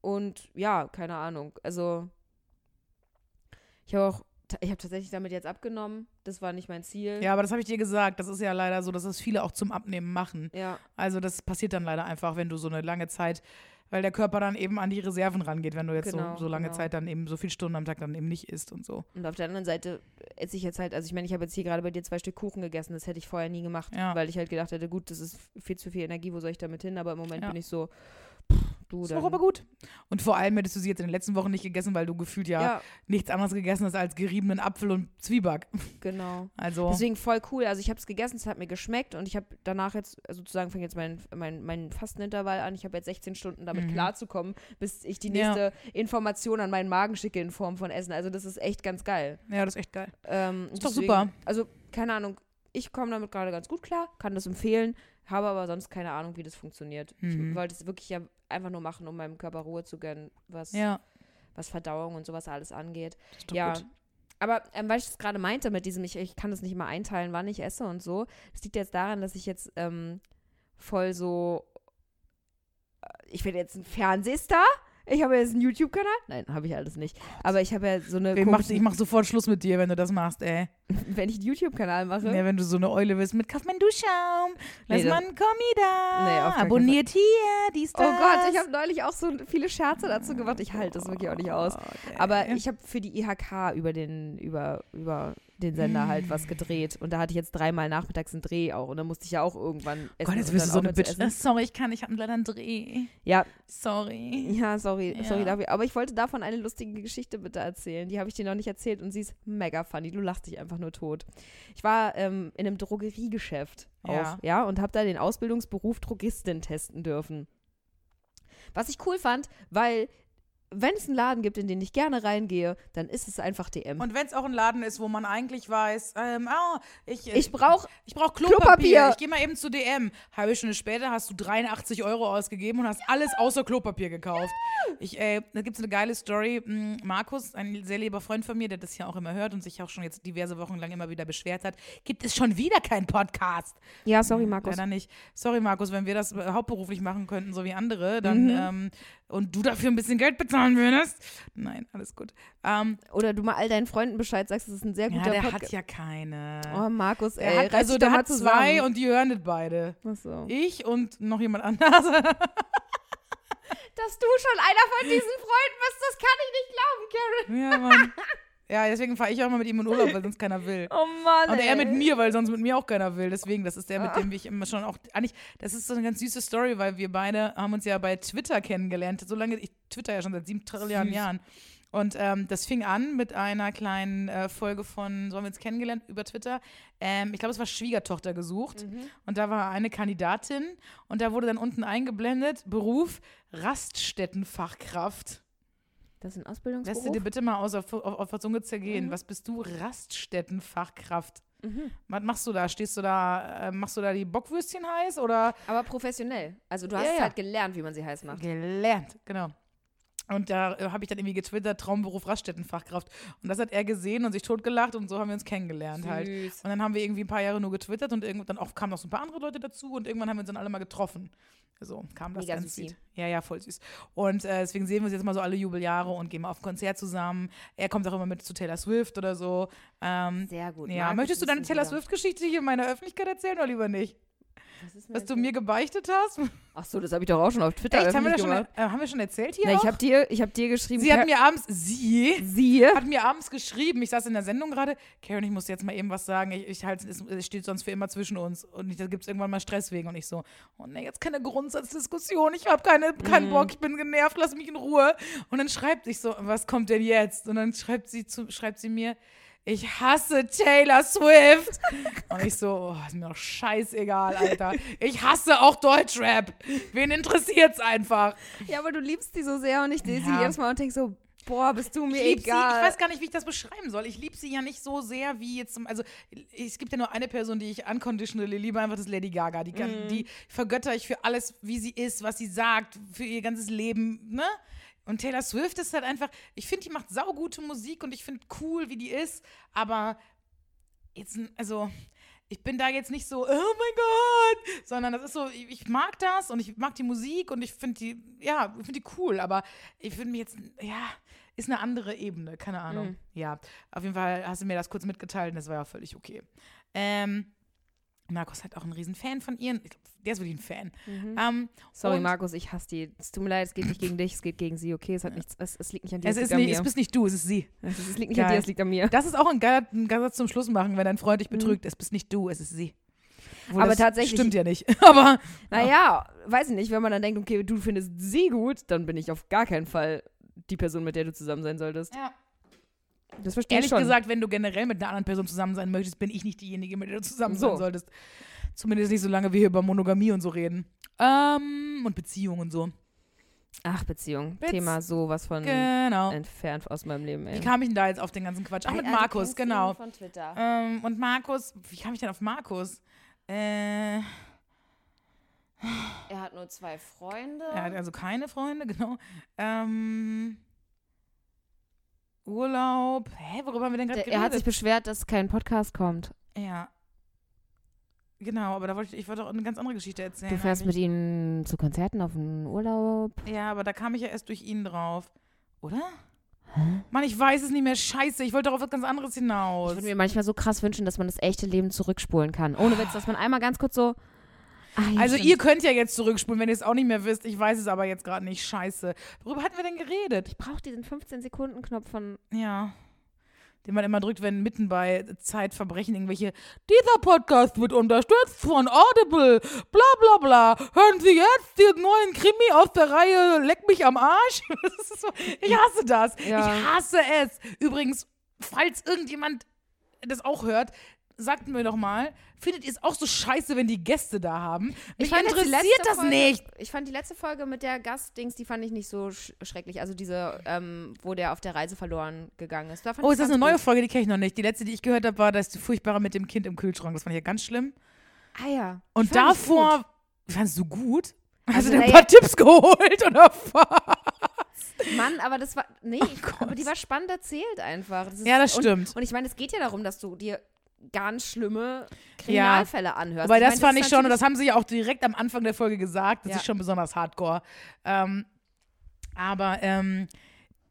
und ja, keine Ahnung. Also ich habe auch, ich habe tatsächlich damit jetzt abgenommen. Das war nicht mein Ziel. Ja, aber das habe ich dir gesagt. Das ist ja leider so, dass das viele auch zum Abnehmen machen. Ja, Also das passiert dann leider einfach, wenn du so eine lange Zeit, weil der Körper dann eben an die Reserven rangeht, wenn du jetzt Genau, so, so lange genau. Zeit dann eben so viele Stunden am Tag dann eben nicht isst und so. Und auf der anderen Seite esse ich jetzt halt, also ich meine, ich habe jetzt hier gerade bei dir zwei Stück Kuchen gegessen, das hätte ich vorher nie gemacht, Ja. weil ich halt gedacht hätte, gut, das ist viel zu viel Energie, wo soll ich damit hin? Aber im Moment Ja. bin ich so, du, Ist doch aber gut. Und vor allem hättest du sie jetzt in den letzten Wochen nicht gegessen, weil du gefühlt ja, Ja, nichts anderes gegessen hast als geriebenen Apfel und Zwieback. genau. Also, Deswegen voll cool. Also ich habe es gegessen, es hat mir geschmeckt und ich habe danach jetzt sozusagen fängt jetzt mein, mein, mein Fastenintervall an. Ich habe jetzt 16 Stunden damit Mhm. klarzukommen, bis ich die Ja. nächste Information an meinen Magen schicke in Form von Essen. Also das ist echt ganz geil. ja, das ist echt geil. Ähm, Ist doch deswegen- super. Also keine Ahnung, ich komme damit gerade ganz gut klar, kann das empfehlen, habe aber sonst keine Ahnung, wie das funktioniert. Mhm. Ich wollte es wirklich ja einfach nur machen, um meinem Körper Ruhe zu gönnen, was, Ja, was Verdauung und sowas alles angeht. Ja, gut. aber ähm, weil ich das gerade meinte mit diesem, ich, ich kann das nicht mal einteilen, wann ich esse und so, das liegt jetzt daran, dass ich jetzt ähm, voll so, äh, ich werde jetzt ein Fernsehstar, ich habe jetzt einen YouTube-Kanal, nein, habe ich alles nicht, aber ich habe ja so eine, Ich mach, komischen- ich mach sofort Schluss mit dir, wenn du das machst, ey. wenn ich einen YouTube-Kanal mache, Ja, wenn du so eine Eule bist mit Kaufmann-Duschschaum, lass Nee, mal einen Kommi da, Nee, abonniert hier, dies, oh das. Gott, ich habe neulich auch so viele Scherze dazu gemacht, ich halte das wirklich auch nicht aus. Ey. Aber ich habe für die IHK über den, über, über den Sender halt was gedreht. Und da hatte ich jetzt dreimal nachmittags einen Dreh auch. Und dann musste ich ja auch irgendwann essen. Gott, jetzt bist du so eine Bitch. essen. Äh, Sorry, ich kann, ich habe leider einen Dreh. Ja, Sorry. ja, sorry, Ja. sorry dafür. Aber ich wollte davon eine lustige Geschichte bitte erzählen. Die habe ich dir noch nicht erzählt und sie ist mega funny. Du lachst dich einfach nur tot. Ich war ähm, in einem Drogeriegeschäft auch, Ja. ja, und habe da den Ausbildungsberuf Drogistin testen dürfen. Was ich cool fand, weil wenn es einen Laden gibt, in den ich gerne reingehe, dann ist es einfach DM. Und wenn es auch ein Laden ist, wo man eigentlich weiß, ähm, ah, ich, ich brauche ich brauche Klopapier. Klopapier. Ich gehe mal eben zu DM. Halbe Stunde später hast du 83 Euro ausgegeben und hast alles außer Klopapier gekauft. Ich, äh, da gibt es eine geile Story. Mm, Markus, ein sehr lieber Freund von mir, der das ja auch immer hört und sich auch schon jetzt diverse Wochen lang immer wieder beschwert hat, gibt es schon wieder keinen Podcast. Ja, sorry, Markus. Leider nicht. Sorry, Markus, wenn wir das äh, hauptberuflich machen könnten, so wie andere, dann Mhm. ähm, und du dafür ein bisschen Geld bezahlen würdest. Nein, alles gut. Ähm, Oder du mal all deinen Freunden Bescheid sagst, das ist ein sehr ja, guter der Podcast. hat ja keine. Oh, Markus, ey, er hat, reiß also der hat zusammen. zwei und die hören das beide. Ach so. Ich und noch jemand anders. Dass du schon einer von diesen Freunden bist, das kann ich nicht glauben, Karen. ja, Mann. Ja, deswegen fahre ich auch mal mit ihm in Urlaub, weil sonst keiner will. Oh Mann, Und er mit mir, weil sonst mit mir auch keiner will. Deswegen, das ist der, mit Ah. dem ich immer schon auch. Eigentlich, das ist so eine ganz süße Story, weil wir beide haben uns ja bei Twitter kennengelernt. So lange, ich twitter ja schon seit sieben Trilliarden Süß. Jahren. Und ähm, das fing an mit einer kleinen äh, Folge von, so haben wir uns kennengelernt über Twitter. Ähm, ich glaube, es war Schwiegertochter gesucht. Mhm. Und da war eine Kandidatin und da wurde dann unten eingeblendet: Beruf Raststättenfachkraft. Das ist ein Lässt du Ausbildungsberuf? dir bitte mal aus auf, auf, auf der Zunge zergehen. Mhm. Was bist du? Raststättenfachkraft. Mhm. Was machst du da? Stehst du da, äh, machst du da die Bockwürstchen heiß oder? Aber professionell. Also du Ja, hast ja. halt gelernt, wie man sie heiß macht. Gelernt, genau. Und da äh, habe ich dann irgendwie getwittert, Traumberuf Raststättenfachkraft. Und das hat er gesehen und sich totgelacht und so haben wir uns kennengelernt halt. Süß. Und dann haben wir irgendwie ein paar Jahre nur getwittert und irgendwann dann auch kamen noch so ein paar andere Leute dazu und irgendwann haben wir uns dann alle mal getroffen. So kam das Mega süßi. Ja, ja, voll süß. Und äh, deswegen sehen wir uns jetzt mal so alle Jubeljahre und gehen mal auf ein Konzert zusammen. Er kommt auch immer mit zu Taylor Swift oder so. Ähm, Sehr gut. ja, möchtest du deine ein Taylor. Swift-Geschichte hier in meiner Öffentlichkeit erzählen oder lieber nicht? Was du mir gebeichtet hast. Ach so, das habe ich doch auch schon auf Twitter Echt? Haben wir, schon, gemacht. äh, haben wir schon erzählt hier? Na, ich habe dir, ich hab dir geschrieben. sie hat Car- mir abends, sie sie. hat mir abends geschrieben, ich saß in der Sendung gerade, Karen, ich muss jetzt mal eben was sagen, ich, ich halt, es, es steht sonst für immer zwischen uns und nicht, da gibt es irgendwann mal Stress wegen und ich so, oh ne, jetzt keine Grundsatzdiskussion, ich habe keine, keinen Bock, ich bin genervt, lass mich in Ruhe. Und dann schreibt sich so, was kommt denn jetzt? Und dann schreibt sie, zu, schreibt sie mir, ich hasse Taylor Swift. Und ich so, oh, ist mir doch scheißegal, Alter. Ich hasse auch Deutschrap. Wen interessiert's einfach? Ja, aber du liebst die so sehr und ich lese sie Ja. jedes Mal und denke so, boah, bist du mir Ich lieb sie, egal. ich weiß gar nicht, wie ich das beschreiben soll. Ich liebe sie ja nicht so sehr wie jetzt, also es gibt ja nur eine Person, die ich unconditionally liebe, einfach das ist Lady Gaga. Die, kann, Mhm. die vergötter ich für alles, wie sie ist, was sie sagt, für ihr ganzes Leben, ne? Und Taylor Swift ist halt einfach, ich finde, die macht saugute Musik und ich finde cool, wie die ist, aber jetzt, also ich bin da jetzt nicht so, oh mein Gott, sondern das ist so, ich, ich mag das und ich mag die Musik und ich finde die, ja, ich finde die cool, aber ich finde mir jetzt, ja, ist eine andere Ebene, keine Ahnung. Mhm. Ja, auf jeden Fall hast du mir das kurz mitgeteilt und das war ja völlig okay. Ähm, Markus hat auch einen riesen Fan von ihr. Ich glaub, der ist wirklich ein Fan. Ähm, Sorry, Markus, ich hasse die. Es tut mir leid, es geht nicht gegen dich, es geht gegen sie. Okay, es, hat nichts, es, es liegt nicht an dir, Es, es, ist an nicht, mir. es bist nicht du, es ist sie. es, ist- es liegt nicht an Geil. dir, es liegt an mir. Das ist auch ein geiler, ein geiler Satz zum Schluss machen, wenn dein Freund dich betrügt. Es bist nicht du, es ist sie. Obwohl, Aber das tatsächlich- Stimmt ja nicht. Aber Naja, weiß ich nicht, wenn man dann denkt, okay, du findest sie gut, dann bin ich auf gar keinen Fall die Person, mit der du zusammen sein solltest. ja. Das verstehe ich ehrlich schon. gesagt, wenn du generell mit einer anderen Person zusammen sein möchtest, bin ich nicht diejenige, mit der du zusammen So. sein solltest. Zumindest nicht so lange wir hier über Monogamie und so reden. Ähm, und Beziehungen und so. Ach, Beziehung. Bez- Thema sowas von Genau. entfernt aus meinem Leben, ey. Wie kam ich denn da jetzt auf den ganzen Quatsch? Ach, mit Ah, du Markus, genau. Von Twitter. Ähm, und Markus, wie kam ich denn auf Markus? Äh, Er hat nur zwei Freunde. er hat also keine Freunde, genau. Ähm, Urlaub. Hä, worüber haben wir denn gerade Der, er hat sich geredet? beschwert, dass kein Podcast kommt. Ja. Genau, aber da wollte ich, ich wollte auch eine ganz andere Geschichte erzählen. Du fährst eigentlich. mit ihm zu Konzerten auf einen Urlaub. Ja, aber da kam ich ja erst durch ihn drauf. Oder? Mann, ich weiß es nicht mehr. Scheiße, ich wollte darauf was ganz anderes hinaus. Ich würde mir manchmal so krass wünschen, dass man das echte Leben zurückspulen kann. Ohne Witz, dass man einmal ganz kurz so. Also ihr könnt ja jetzt zurückspulen, wenn ihr es auch nicht mehr wisst. Ich weiß es aber jetzt gerade nicht. Scheiße. Worüber hatten wir denn geredet? Ich brauche diesen 15-Sekunden-Knopf von. Ja. Den man immer drückt, wenn mitten bei Zeitverbrechen irgendwelche Dieser Podcast wird unterstützt von Audible. Bla bla bla. Hören Sie jetzt den neuen Krimi aus der Reihe Leck mich am Arsch. So, ich hasse das. Ja. Ich hasse es. Übrigens, falls irgendjemand das auch hört, sagt mir doch mal, findet ihr es auch so scheiße, wenn die Gäste da haben? Mich interessiert das Folge, nicht. Ich fand die letzte Folge mit der Gastdings, die fand ich nicht so sch schrecklich. Also diese, ähm, wo der auf der Reise verloren gegangen ist. Da Oh, ist das eine neue gut. Folge? Die kenne ich noch nicht. Die letzte, die ich gehört habe, war das Furchtbare mit dem Kind im Kühlschrank. Das fand ich ja ganz schlimm. Ah ja. Und davor, gut. fandst du gut? Hast Also, du dir ein paar Tipps geholt oder was? Mann, aber das war. Nee, Oh aber die war spannend erzählt einfach. Das ist, Ja, das und, stimmt. Und ich meine, es geht ja darum, dass du dir ganz schlimme Kriminalfälle anhörst. Aber Ich das meine, fand ist ich schon, und das haben sie ja auch direkt am Anfang der Folge gesagt. Das Ja. ist schon besonders hardcore. Ähm, aber ähm,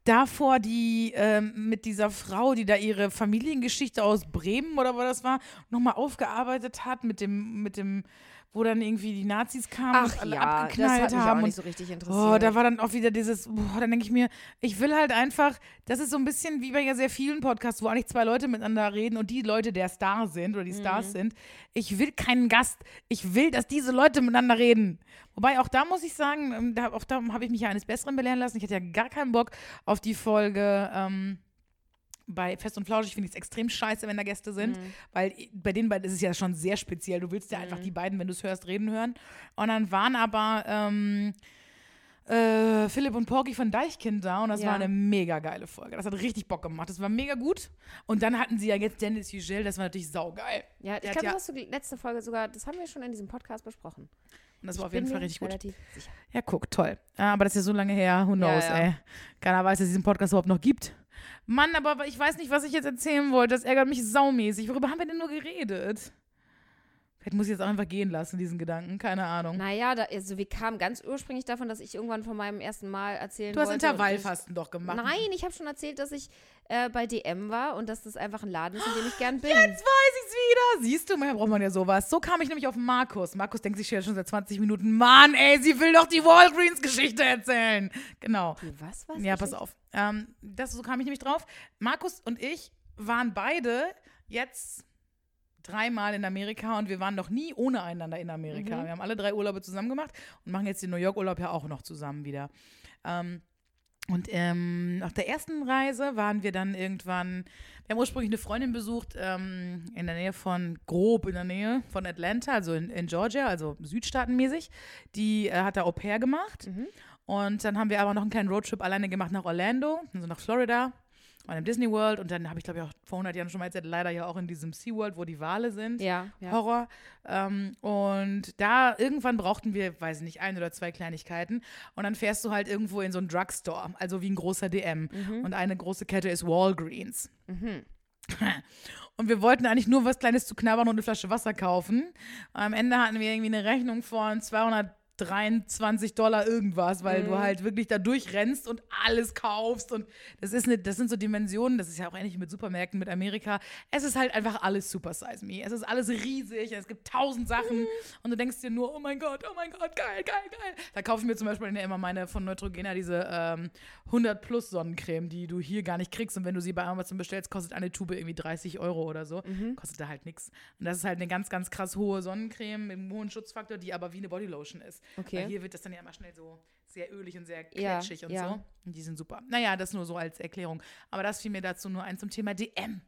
davor die ähm, mit dieser Frau, die da ihre Familiengeschichte aus Bremen oder wo das war, nochmal aufgearbeitet hat mit dem, mit dem, wo dann irgendwie die Nazis kamen und Ach alle ja, das abgeknallt hat mich haben. auch und nicht so richtig interessiert. Oh, da war dann auch wieder dieses, boah, dann denke ich mir, ich will halt einfach, das ist so ein bisschen wie bei ja sehr vielen Podcasts, wo eigentlich zwei Leute miteinander reden und die Leute der Star sind oder die Mhm. Stars sind. Ich will keinen Gast. Ich will, dass diese Leute miteinander reden. Wobei auch da muss ich sagen, ähm, da, auch da habe ich mich ja eines Besseren belehren lassen. Ich hatte ja gar keinen Bock auf die Folge. Ähm, bei Fest und Flauschig finde ich es extrem scheiße, wenn da Gäste sind, Mhm. weil bei den beiden ist es ja schon sehr speziell. Du willst ja einfach die beiden, wenn du es hörst, reden hören. Und dann waren aber ähm, äh, Philipp und Porky von Deichkind da und das Ja. war eine mega geile Folge. Das hat richtig Bock gemacht. Das war mega gut. Und dann hatten sie ja jetzt Dennis Yücel, das war natürlich saugeil. ja, ich glaube, ja- das hast du die letzte Folge sogar, das haben wir schon in diesem Podcast besprochen. Und das war auf jeden Fall richtig gut. Ja, guck, toll. Ja, aber das ist ja so lange her, who knows, ja. ey. Keiner weiß, dass es diesen Podcast überhaupt noch gibt. Mann, aber ich weiß nicht, was ich jetzt erzählen wollte. Das ärgert mich saumäßig. Worüber haben wir denn nur geredet? Vielleicht muss ich jetzt auch einfach gehen lassen, diesen Gedanken. Keine Ahnung. Naja, da, also wir kamen ganz ursprünglich davon, dass ich irgendwann von meinem ersten Mal erzählen du hast Intervallfasten doch Ich, gemacht. nein, ich habe schon erzählt, dass ich äh, bei DM war und dass das einfach ein Laden ist, in dem ich gern bin. Jetzt weiß ich's wieder. Siehst du, manchmal braucht man ja sowas. So kam ich nämlich auf Markus. Markus denkt sich ja schon seit 20 Minuten, Mann, ey, sie will doch die Walgreens-Geschichte erzählen. Genau. Wie, was? was Ja, pass auf. Ähm, das, so kam ich nämlich drauf. Markus und ich waren beide jetzt dreimal in Amerika und wir waren noch nie ohne einander in Amerika. Mhm. Wir haben alle drei Urlaube zusammen gemacht und machen jetzt den New York-Urlaub ja auch noch zusammen wieder. Ähm, und ähm, auf der ersten Reise waren wir dann irgendwann, wir haben ursprünglich eine Freundin besucht ähm, in der Nähe von, grob in der Nähe von Atlanta, also in, in Georgia, also südstaatenmäßig. Die äh, hat da Au pair gemacht. Mhm. Und dann haben wir aber noch einen kleinen Roadtrip alleine gemacht nach Orlando, also nach Florida, waren im Disney World. Und dann habe ich, glaube ich, auch vor 100 Jahren schon mal erzählt, leider ja auch in diesem SeaWorld, wo die Wale sind. Ja, ja. Horror. Ähm, und da irgendwann brauchten wir, weiß ich nicht, ein oder zwei Kleinigkeiten. Und dann fährst du halt irgendwo in so einen Drugstore, also wie ein großer DM. Und eine große Kette ist Walgreens. Mhm. Und wir wollten eigentlich nur was Kleines zu knabbern und eine Flasche Wasser kaufen. Am Ende hatten wir irgendwie eine Rechnung von 223 Dollar irgendwas, weil du halt wirklich da durchrennst und alles kaufst. Und das ist eine, das sind so Dimensionen, das ist ja auch ähnlich mit Supermärkten, mit Amerika. Es ist halt einfach alles Super Size Me. Es ist alles riesig, es gibt tausend Sachen und du denkst dir nur, oh mein Gott, oh mein Gott, geil, geil, geil. Da kaufe ich mir zum Beispiel immer meine von Neutrogena, diese ähm, 100 plus Sonnencreme, die du hier gar nicht kriegst. Und wenn du sie bei Amazon bestellst, kostet eine Tube irgendwie 30 Euro oder so. Kostet da halt nichts. Und das ist halt eine ganz, ganz krass hohe Sonnencreme mit einem hohen Schutzfaktor, die aber wie eine Bodylotion ist. Okay. Weil hier wird das dann ja immer schnell so sehr ölig und sehr Ja, quetschig und ja. so. Und die sind super. Naja, das nur so als Erklärung. Aber das fiel mir dazu nur ein zum Thema DM.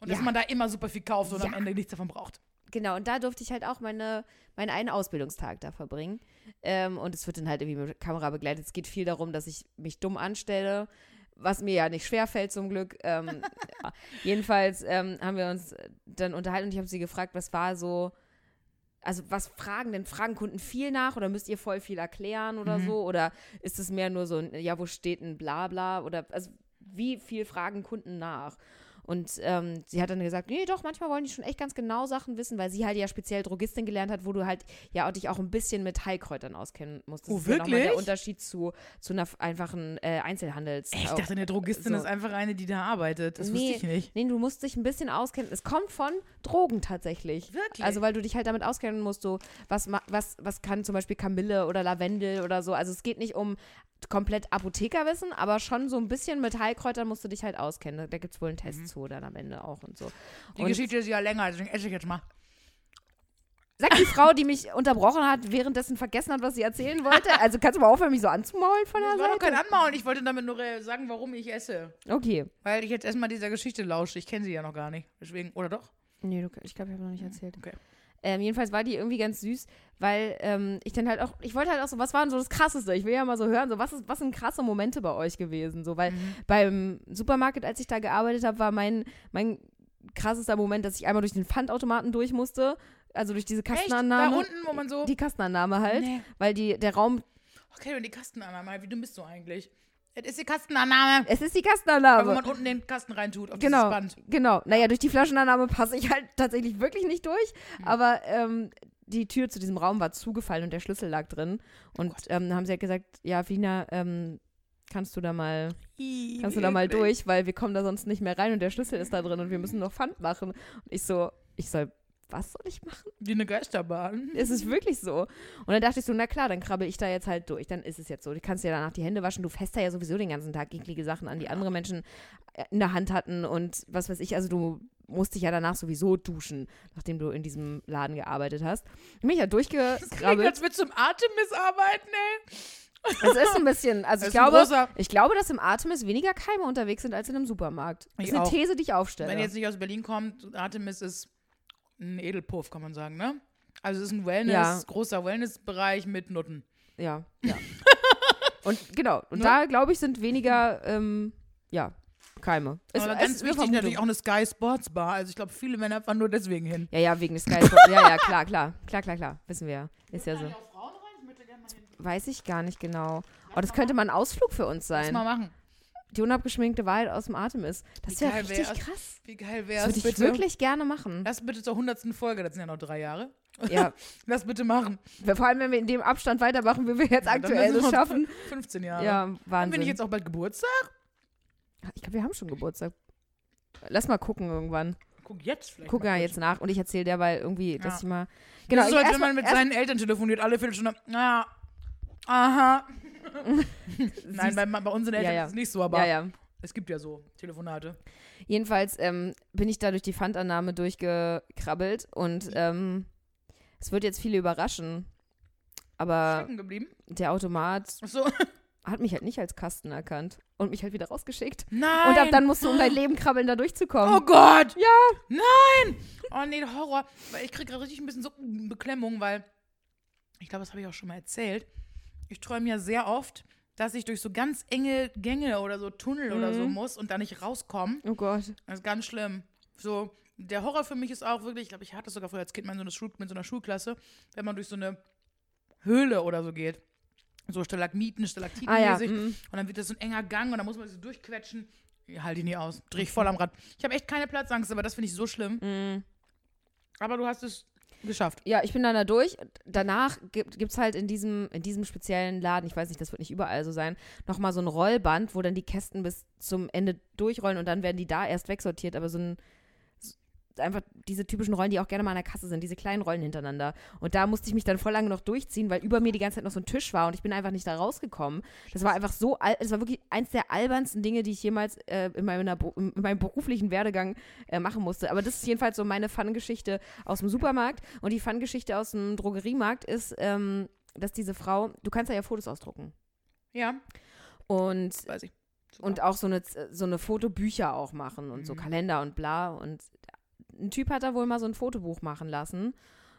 Und dass Ja. man da immer super viel kauft und am Ja. Ende nichts davon braucht. Genau, und da durfte ich halt auch meine, meinen einen Ausbildungstag da verbringen. Ähm, und es wird dann halt irgendwie mit Kamera begleitet. Es geht viel darum, dass ich mich dumm anstelle, was mir ja nicht schwerfällt zum Glück. Ähm, ja. Jedenfalls ähm, haben wir uns dann unterhalten und ich habe sie gefragt, was war so, also was fragen denn? Fragen Kunden viel nach oder müsst ihr voll viel erklären oder Mhm. so? Oder ist es mehr nur so, ein, ja, wo steht ein Blabla? Oder also wie viel fragen Kunden nach? Und ähm, sie hat dann gesagt, nee, doch, manchmal wollen die schon echt ganz genau Sachen wissen, weil sie halt ja speziell Drogistin gelernt hat, wo du halt ja auch dich auch ein bisschen mit Heilkräutern auskennen musst. Das Oh, ist ja nochmal der wirklich? Unterschied zu, zu einer einfachen äh, Einzelhandels. Ich dachte, eine Drogistin so. ist einfach eine, die da arbeitet. Das Nee. wusste ich nicht. Nee, du musst dich ein bisschen auskennen. Es kommt von Drogen tatsächlich. Wirklich? Also, weil du dich halt damit auskennen musst, so, was, was, was kann zum Beispiel Kamille oder Lavendel oder so. Also, es geht nicht um komplett Apothekerwissen, aber schon so ein bisschen mit Heilkräutern musst du dich halt auskennen. Da gibt es wohl einen Test zu dann am Ende auch und so. Die Und Geschichte ist ja länger, deswegen esse ich jetzt mal. sagt die Frau, die mich unterbrochen hat, währenddessen vergessen hat, was sie erzählen wollte. Also, kannst du mal aufhören, mich so anzumaulen von der Das war doch kein Seite? Anmaulen. Ich wollte damit nur sagen, warum ich esse. Okay. Weil ich jetzt erstmal dieser Geschichte lausche. Ich kenne sie ja noch gar nicht. Deswegen, oder doch? Nee, du, ich glaube, ich habe noch nicht erzählt. Okay. Ähm, jedenfalls war die irgendwie ganz süß, weil ähm, ich dann halt auch, ich wollte halt auch so, was war denn so das Krasseste? Ich will ja mal so hören, so was, ist, was sind krasse Momente bei euch gewesen? So, weil beim Supermarkt, als ich da gearbeitet habe, war mein, mein krassester Moment, dass ich einmal durch den Pfandautomaten durch musste. Also durch diese Echt? Da Kastenannahme. unten, wo man so. Die Kastenannahme halt, Nee. weil die, der Raum, Okay, und die Kastenannahme. Wie dumm bist du eigentlich? Es ist die Kastenannahme. es ist die Kastenannahme. man unten den Kasten reintut, auf Genau, dieses Band. genau. Naja, durch die Flaschenannahme passe ich halt tatsächlich wirklich nicht durch. Hm. Aber ähm, die Tür zu diesem Raum war zugefallen und der Schlüssel lag drin. Und Gott. ähm, dann haben sie halt gesagt, ja, Wiener, ähm, kannst du da mal, kannst du da mal durch, weil wir kommen da sonst nicht mehr rein und der Schlüssel ist da drin und wir müssen noch Pfand machen. Und ich so, ich soll, was soll ich machen? Wie eine Geisterbahn. Es ist wirklich so. Und dann dachte ich so, na klar, dann krabbel ich da jetzt halt durch. Dann ist es jetzt so. Du kannst dir danach die Hände waschen. Du fährst da ja sowieso den ganzen Tag eklige Sachen an, die andere Menschen äh, in der Hand hatten und was weiß ich. Also du musst dich ja danach sowieso duschen, nachdem du in diesem Laden gearbeitet hast. Ich bin ja Das klingt, durchgekrabbelt. als würdest du im Artemis arbeiten, ey. Es ist ein bisschen, also ich glaube, ich glaube, dass im Artemis weniger Keime unterwegs sind als in einem Supermarkt. Das ist eine auch. These, die ich aufstelle. Wenn ihr jetzt nicht aus Berlin kommt, Artemis ist ein Edelpuff, kann man sagen, ne? Also es ist ein Wellness, Ja. großer Wellnessbereich mit Nutten. Ja, ja. und genau, und Ne? da glaube ich, sind weniger, ähm, ja, Keime. Es- Aber es ganz wichtig Vermutung. natürlich auch eine Sky Sports Bar. Also ich glaube, viele Männer fahren nur deswegen hin. Ja, ja, wegen des Sky Sports. ja, ja, klar, klar. Klar, klar, klar. Wissen wir ja. Ist ja so. Weiß ich gar nicht genau. Oh, das könnte mal ein Ausflug für uns Lass sein. mal machen. Die unabgeschminkte Wahrheit aus dem Atem ist. Das geil richtig wär's? krass. Wie geil Das wär's würde ich bitte? wirklich gerne machen. Lass bitte zur hundertsten Folge, das sind ja noch drei Jahre. Ja, Lass bitte machen. vor allem, wenn wir in dem Abstand weitermachen, wie wir jetzt Ja, aktuell das schaffen. 15 Jahre. Ja, Wahnsinn. bin ich jetzt auch bald Geburtstag. ich glaube, wir haben schon Geburtstag. Lass mal gucken irgendwann. Guck jetzt vielleicht. Guck mal ja jetzt nach und ich erzähle derweil irgendwie, dass Ja. ich mal. Genau, das ist so, als wenn man mit seinen Eltern telefoniert, alle Viertelstunde. Ah, aha. Nein, bei, bei unseren Eltern Ja, ja. ist es nicht so, aber Ja, es gibt ja so Telefonate. Jedenfalls ähm, bin ich da durch die Pfandannahme durchgekrabbelt Mhm. und ähm, es wird jetzt viele überraschen. Aber der Automat Achso. hat mich halt nicht als Kasten erkannt und mich halt wieder rausgeschickt. Nein. Und ab dann musst du um dein Leben krabbeln, da durchzukommen. Oh Gott! Ja. Nein! Oh nee, Horror. Weil ich kriege gerade richtig ein bisschen so Beklemmung, weil ich glaube, das habe ich auch schon mal erzählt. Ich träume ja sehr oft, dass ich durch so ganz enge Gänge oder so Tunnel oder so Mhm. muss und da nicht rauskomme. Oh Gott. Das ist ganz schlimm. So, der Horror für mich ist auch wirklich, ich glaube, ich hatte das sogar früher als Kind mal in so einer Schul mit so einer Schulklasse, wenn man durch so eine Höhle oder so geht. So Stalagmiten, Ah ja. Mhm. Und dann wird das so ein enger Gang und dann muss man so durchquetschen. Ich halte ich nie aus. Dreh ich voll am Rad. Ich habe echt keine Platzangst, aber das finde ich so schlimm. Mhm. Aber du hast es geschafft. Ja, ich bin dann da durch. Danach gibt es halt in diesem, in diesem speziellen Laden, ich weiß nicht, das wird nicht überall so sein, nochmal so ein Rollband, wo dann die Kästen bis zum Ende durchrollen und dann werden die da erst wegsortiert. Aber so ein, einfach diese typischen Rollen, die auch gerne mal an der Kasse sind, diese kleinen Rollen hintereinander. Und da musste ich mich dann voll lange noch durchziehen, weil über mir die ganze Zeit noch so ein Tisch war und ich bin einfach nicht da rausgekommen. Das war einfach so, das war wirklich eins der albernsten Dinge, die ich jemals äh, in, meiner, in meinem beruflichen Werdegang äh, machen musste. Aber das ist jedenfalls so meine Fun-Geschichte aus dem Supermarkt. Und die Fun-Geschichte aus dem Drogeriemarkt ist, ähm, dass diese Frau, du kannst da ja Fotos ausdrucken. Ja, Und weiß ich. Super. und auch so eine, so eine Fotobücher auch machen und so Mhm. Kalender und bla. Und ein Typ hat da wohl mal so ein Fotobuch machen lassen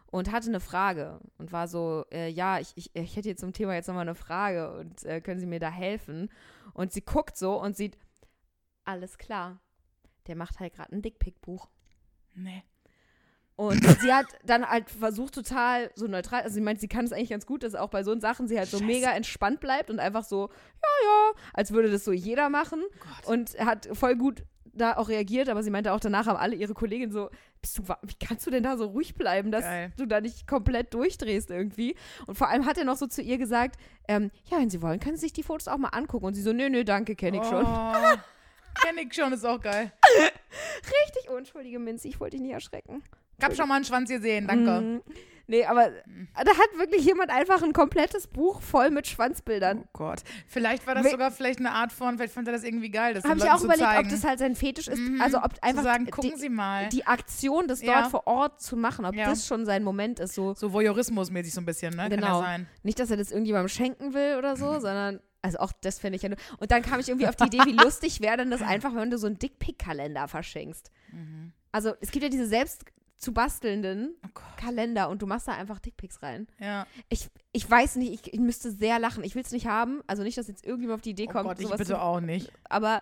und hatte eine Frage und war so, äh, ja, ich, ich, ich hätte jetzt zum Thema jetzt nochmal eine Frage und äh, können Sie mir da helfen? Und sie guckt so und sieht, alles klar, der macht halt gerade ein Dickpick-Buch. Nee. Und sie hat dann halt versucht, total so neutral, also sie meint, sie kann es eigentlich ganz gut, dass auch bei so Sachen sie halt so Scheiße. mega entspannt bleibt und einfach so, ja, ja, als würde das so jeder machen. Gott. Und hat voll gut da auch reagiert, aber sie meinte auch danach haben alle ihre Kolleginnen so, bist du, wie kannst du denn da so ruhig bleiben, dass Geil. du da nicht komplett durchdrehst irgendwie? Und vor allem hat er noch so zu ihr gesagt, ähm, ja, wenn Sie wollen, können Sie sich die Fotos auch mal angucken. Und sie so, nö, nö, danke, kenne ich schon. Oh, kenn ich schon, ist auch geil. Richtig, oh, entschuldige Minzi, ich wollte dich nicht erschrecken. Ich hab schon mal einen Schwanz gesehen, danke. Mhm. Nee, aber Mhm. da hat wirklich jemand einfach ein komplettes Buch voll mit Schwanzbildern. Oh Gott. Vielleicht war das We- sogar vielleicht eine Art von, vielleicht fand er das irgendwie geil, das Habe ich auch überlegt, zeigen. ob das halt sein Fetisch ist. Mhm. Also ob einfach zu sagen, die, gucken Sie mal. die Aktion, das Ja. dort vor Ort zu machen, ob Ja. das schon sein Moment ist. So so Voyeurismus-mäßig so ein bisschen, ne? Genau. ja sein. nicht, dass er das irgendjemandem schenken will oder so, sondern also auch das fände ich ja nur. Und dann kam ich irgendwie auf die Idee, wie lustig wäre denn das einfach, wenn du so einen Dickpick-Kalender verschenkst. Mhm. Also es gibt ja diese selbst zu bastelnden Oh. Kalender und du machst da einfach Dickpics rein. Ja. Ich, ich weiß nicht, ich, ich müsste sehr lachen. Ich will es nicht haben. Also nicht, dass jetzt irgendjemand auf die Idee Oh kommt, Gott, ich bitte zu, auch nicht. aber,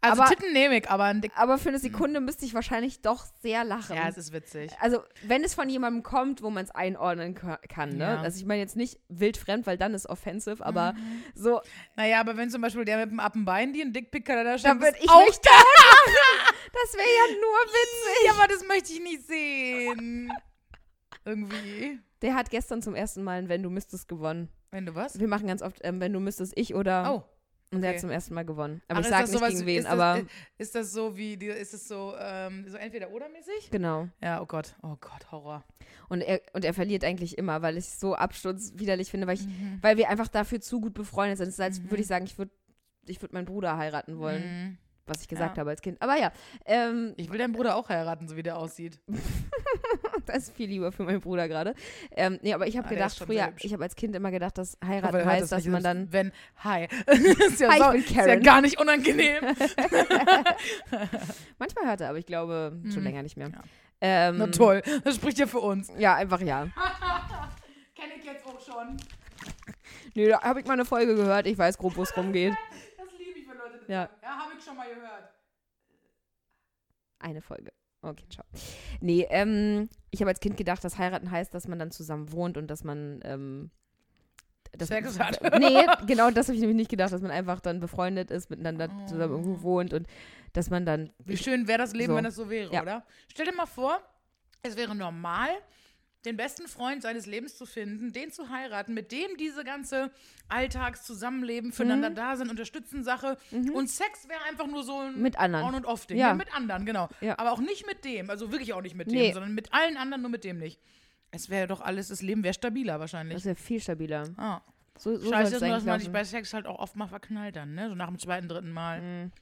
Also Aber- Titten nehme ich, aber ein Dick. aber für eine Sekunde müsste ich wahrscheinlich doch sehr lachen. Ja, es ist witzig. also, wenn es von jemandem kommt, wo man es einordnen ka- kann, ne? Ja. Also, ich meine jetzt nicht wildfremd, weil dann ist offensive, aber Mhm. so, Naja, aber wenn zum Beispiel der mit dem Appenbein die einen Dickpicker da da schenkt, würde ich auch mich da. Das wäre ja nur witzig. Ja, aber das möchte ich nicht sehen. Irgendwie. Der hat gestern zum ersten Mal ein Wenn du müsstest gewonnen. Wenn du was? Wir machen ganz oft, ähm, wenn du müsstest, ich oder. Oh. Und okay. hat zum ersten Mal gewonnen. Aber Ach, ich ist sag das nicht sowas- gegen wen, ist das, aber. Ist das so wie, ist es so, ähm, so entweder oder mäßig? Genau. Ja, oh Gott. Oh Gott, Horror. Und er, und er verliert eigentlich immer, weil ich es so absturzwiderlich finde, weil, ich, Mhm. weil wir einfach dafür zu gut befreundet sind. Es ist, als Mhm. würde ich sagen, ich würde ich würd meinen Bruder heiraten wollen, Mhm. was ich gesagt Ja. habe als Kind. Aber ja, ähm, Ich will deinen Bruder auch heiraten, so wie der aussieht. das ist viel lieber für meinen Bruder gerade. Ähm, nee, aber ich habe Ah, gedacht, früher, ich habe als Kind immer gedacht, dass Ich heiraten hoffe, heißt, dass man dann. Wenn, hi. ist, ja Hi, ich sau- bin ist ja Karen. gar nicht unangenehm. Manchmal hört er, aber ich glaube schon Mhm. länger nicht mehr. Ja. Ähm, Na toll, das spricht ja für uns. Ja, einfach ja. Kenne ich jetzt auch schon. Nö, da habe ich mal eine Folge gehört. Ich weiß grob, wo es rumgeht. Das liebe ich, wenn Leute das Ja. sagen. Ja, habe ich schon mal gehört. Eine Folge. Okay, ciao. Nee, ähm, ich habe als Kind gedacht, dass heiraten heißt, dass man dann zusammen wohnt und dass man ähm, das, Sex hat. nee, genau das habe ich nämlich nicht gedacht, dass man einfach dann befreundet ist, miteinander Oh. zusammen irgendwo wohnt und dass man dann. Wie schön wäre das Leben, So. wenn das so wäre, Ja. oder? Stell dir mal vor, es wäre normal, den besten Freund seines Lebens zu finden, den zu heiraten, mit dem diese ganze Alltagszusammenleben füreinander Mhm. da sind, unterstützen Sache. Und Sex wäre einfach nur so ein Mit anderen. On- und Off-Ding. Ja. Ja. mit anderen, genau. Ja. Aber auch nicht mit dem, also wirklich auch nicht mit dem, Nee. sondern mit allen anderen, nur mit dem nicht. Es wäre doch alles, das Leben wäre stabiler wahrscheinlich. Das wäre viel stabiler. Ah. So, so Scheiße ist nur, dass man sich bei Sex halt auch oft mal verknallt dann, ne? So nach dem zweiten, dritten Mal. Mhm.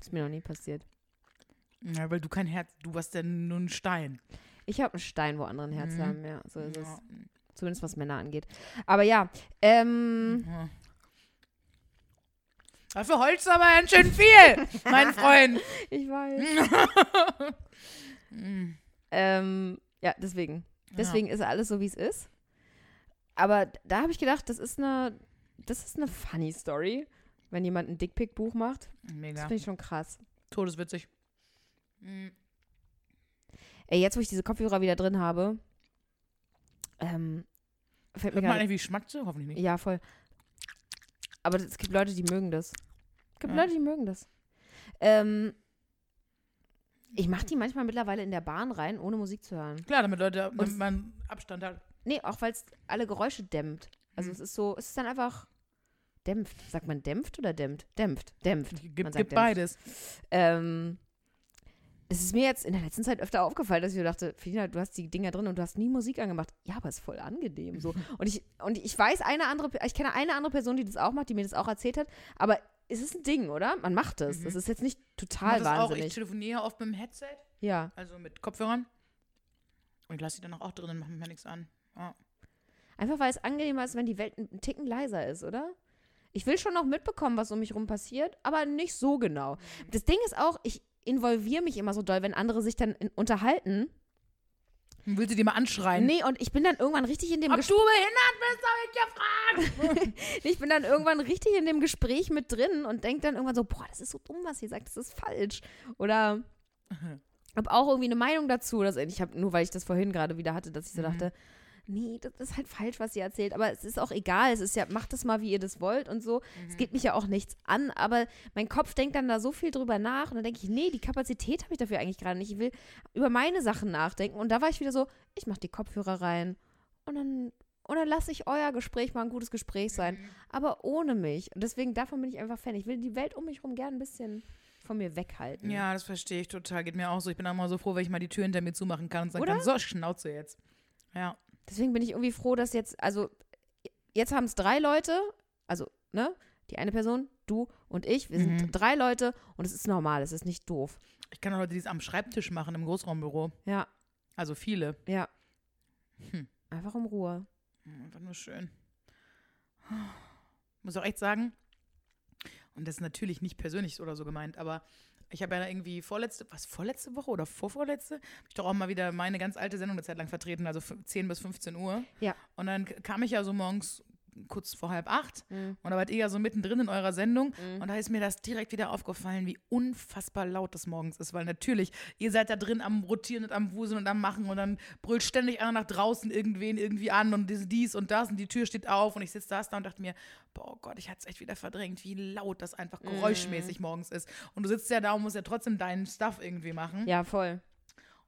Ist mir noch nie passiert. Ja, weil du kein Herz, du warst ja nur ein Stein. Ich habe einen Stein, wo andere ein Herz Mhm. haben, ja. So ist es. Ja. Zumindest was Männer angeht. Aber ja, ähm, Ja. Dafür holst du aber ganz schön viel, mein Freund. ich weiß. Mm. ähm, ja, deswegen. Deswegen ist alles so, wie es ist. Aber da habe ich gedacht, das ist eine, das ist eine funny Story, wenn jemand ein Dickpick-Buch macht. Ja. Das Mega. finde ich schon krass. Todeswitzig. Mm. Ey, jetzt, wo ich diese Kopfhörer wieder drin habe, ähm, fällt mir Hört man gerade. nicht, wie schmeckt sie? Hoffentlich nicht. Ja, voll. Aber es gibt Leute, die mögen das. Es gibt Ja. Leute, die mögen das. Ähm, ich mache die manchmal mittlerweile in der Bahn rein, ohne Musik zu hören. Klar, damit Leute, damit man Abstand hat. Nee, auch weil es alle Geräusche dämmt. Also Mhm. es ist so, es ist dann einfach dämpft. Sagt man dämpft oder dämmt? Dämpft, dämpft. Man Gibt, sagt gibt dämpft. beides. Ähm, es ist mir jetzt in der letzten Zeit öfter aufgefallen, dass ich mir dachte, Felina, du hast die Dinger drin und du hast nie Musik angemacht. Ja, aber ist voll angenehm so. Und ich, und ich weiß eine andere, ich kenne eine andere Person, die das auch macht, die mir das auch erzählt hat, aber es ist ein Ding, oder? Man macht das. Mhm. Das ist jetzt nicht Ich total mach das auch. Ich wahnsinnig. telefoniere oft mit dem Headset, ja. also mit Kopfhörern. Und lasse die dann auch drin und mache mir nichts an. Ja. Einfach weil es angenehmer ist, wenn die Welt ein Ticken leiser ist, oder? Ich will schon noch mitbekommen, was um mich rum passiert, aber nicht so genau. Das Ding ist auch, ich involviere mich immer so doll, wenn andere sich dann in, unterhalten. Und will sie die mal anschreien? Nee, und ich bin dann irgendwann richtig in dem Ob Gespräch. du behindert bist, habe ich gefragt. Ich bin dann irgendwann richtig in dem Gespräch mit drin und denke dann irgendwann so, boah, das ist so dumm, was sie sagt, das ist falsch. Oder habe auch irgendwie eine Meinung dazu. Oder so. Ich habe nur, weil ich das vorhin gerade wieder hatte, dass ich so Mhm. dachte, nee, das ist halt falsch, was sie erzählt. Aber es ist auch egal. Es ist ja, macht das mal, wie ihr das wollt und so. Mhm. Es geht mich ja auch nichts an. Aber mein Kopf denkt dann da so viel drüber nach. Und dann denke ich, nee, die Kapazität habe ich dafür eigentlich gerade nicht. Ich will über meine Sachen nachdenken. Und da war ich wieder so, ich mache die Kopfhörer rein. Und dann, und dann lasse ich euer Gespräch mal ein gutes Gespräch sein. Aber ohne mich. Und deswegen, davon bin ich einfach Fan. Ich will die Welt um mich herum gern ein bisschen von mir weghalten. Ja, das verstehe ich total. Geht mir auch so. Ich bin auch mal so froh, wenn ich mal die Tür hinter mir zumachen kann und sagen Oder? kann, so, Schnauze jetzt. Ja. Deswegen bin ich irgendwie froh, dass jetzt, also jetzt haben es drei Leute, also, ne? Die eine Person, du und ich, wir sind Mhm. drei Leute und es ist normal, es ist nicht doof. Ich kann auch Leute, die es am Schreibtisch machen, im Großraumbüro. Ja, Also viele. ja. Hm. Einfach um Ruhe. Einfach nur schön. Muss auch echt sagen, und das ist natürlich nicht persönlich oder so gemeint, aber ich habe ja irgendwie vorletzte, was, vorletzte Woche oder vorvorletzte, habe ich doch auch mal wieder meine ganz alte Sendung eine Zeit lang vertreten, also f- 10 bis 15 Uhr. Ja. Und dann kam ich ja so morgens kurz vor halb acht Mhm. und da wart ihr ja so mittendrin in eurer Sendung Mhm. und da ist mir das direkt wieder aufgefallen, wie unfassbar laut das morgens ist, weil natürlich, ihr seid da drin am Rotieren und am Wuseln und am Machen und dann brüllt ständig einer nach draußen irgendwen irgendwie an und dies, und das und die Tür steht auf und ich sitze da da und dachte mir, boah Gott, ich hatte es echt wieder verdrängt, wie laut das einfach Mhm. geräuschmäßig morgens ist. Und du sitzt ja da und musst ja trotzdem deinen Stuff irgendwie machen. Ja, voll.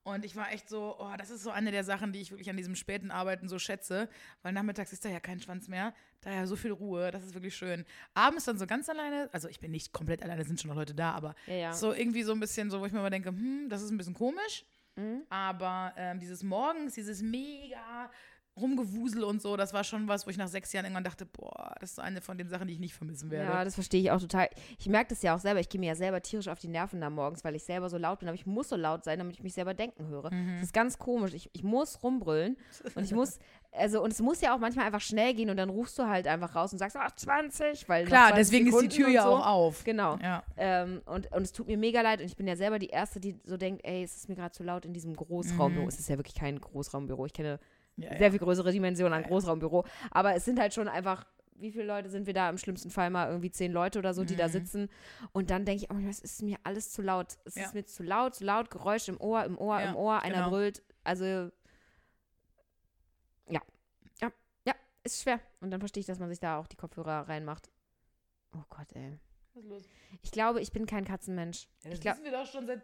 Und ich war echt so, oh, das ist so eine der Sachen, die ich wirklich an diesem späten Arbeiten so schätze, weil nachmittags ist da ja kein Schwanz mehr, da ja so viel Ruhe, das ist wirklich schön. Abends dann so ganz alleine, also ich bin nicht komplett alleine, sind schon noch Leute da, aber Ja, ja. so irgendwie so ein bisschen so, wo ich mir mal denke, hm, das ist ein bisschen komisch, Mhm. aber ähm, dieses Morgens, dieses mega Rumgewusel und so, das war schon was, wo ich nach sechs Jahren irgendwann dachte, boah, das ist eine von den Sachen, die ich nicht vermissen werde. Ja, das verstehe ich auch total. Ich merke das ja auch selber. Ich gehe mir ja selber tierisch auf die Nerven da morgens, weil ich selber so laut bin. Aber ich muss so laut sein, damit ich mich selber denken höre. Mhm. Das ist ganz komisch. Ich, ich muss rumbrüllen und ich muss, also, und es muss ja auch manchmal einfach schnell gehen und dann rufst du halt einfach raus und sagst, ach, 20, weil. Klar, 20 deswegen ist die Sekunden Tür ja so. auch auf. Genau. Ja. Ähm, und, und es tut mir mega leid und ich bin ja selber die Erste, die so denkt, ey, es ist mir gerade zu laut in diesem Großraumbüro. Mhm. Es ist ja wirklich kein Großraumbüro. Ich kenne Ja, ja. sehr viel größere Dimensionen an Großraumbüro. Aber es sind halt schon einfach, wie viele Leute sind wir da? Im schlimmsten Fall mal irgendwie zehn Leute oder so, die da Mhm. sitzen. Und dann denke ich, oh, es ist mir alles zu laut. Es Ja. ist mir zu laut, zu laut, Geräusch im Ohr, im Ohr, Ja, im Ohr, einer genau. brüllt. Also, ja. Ja, ja. ist schwer. Und dann verstehe ich, dass man sich da auch die Kopfhörer reinmacht. Oh Gott, ey. Was ist los? Ich glaube, ich bin kein Katzenmensch. Ja, das ich glaube, wissen wir doch schon seit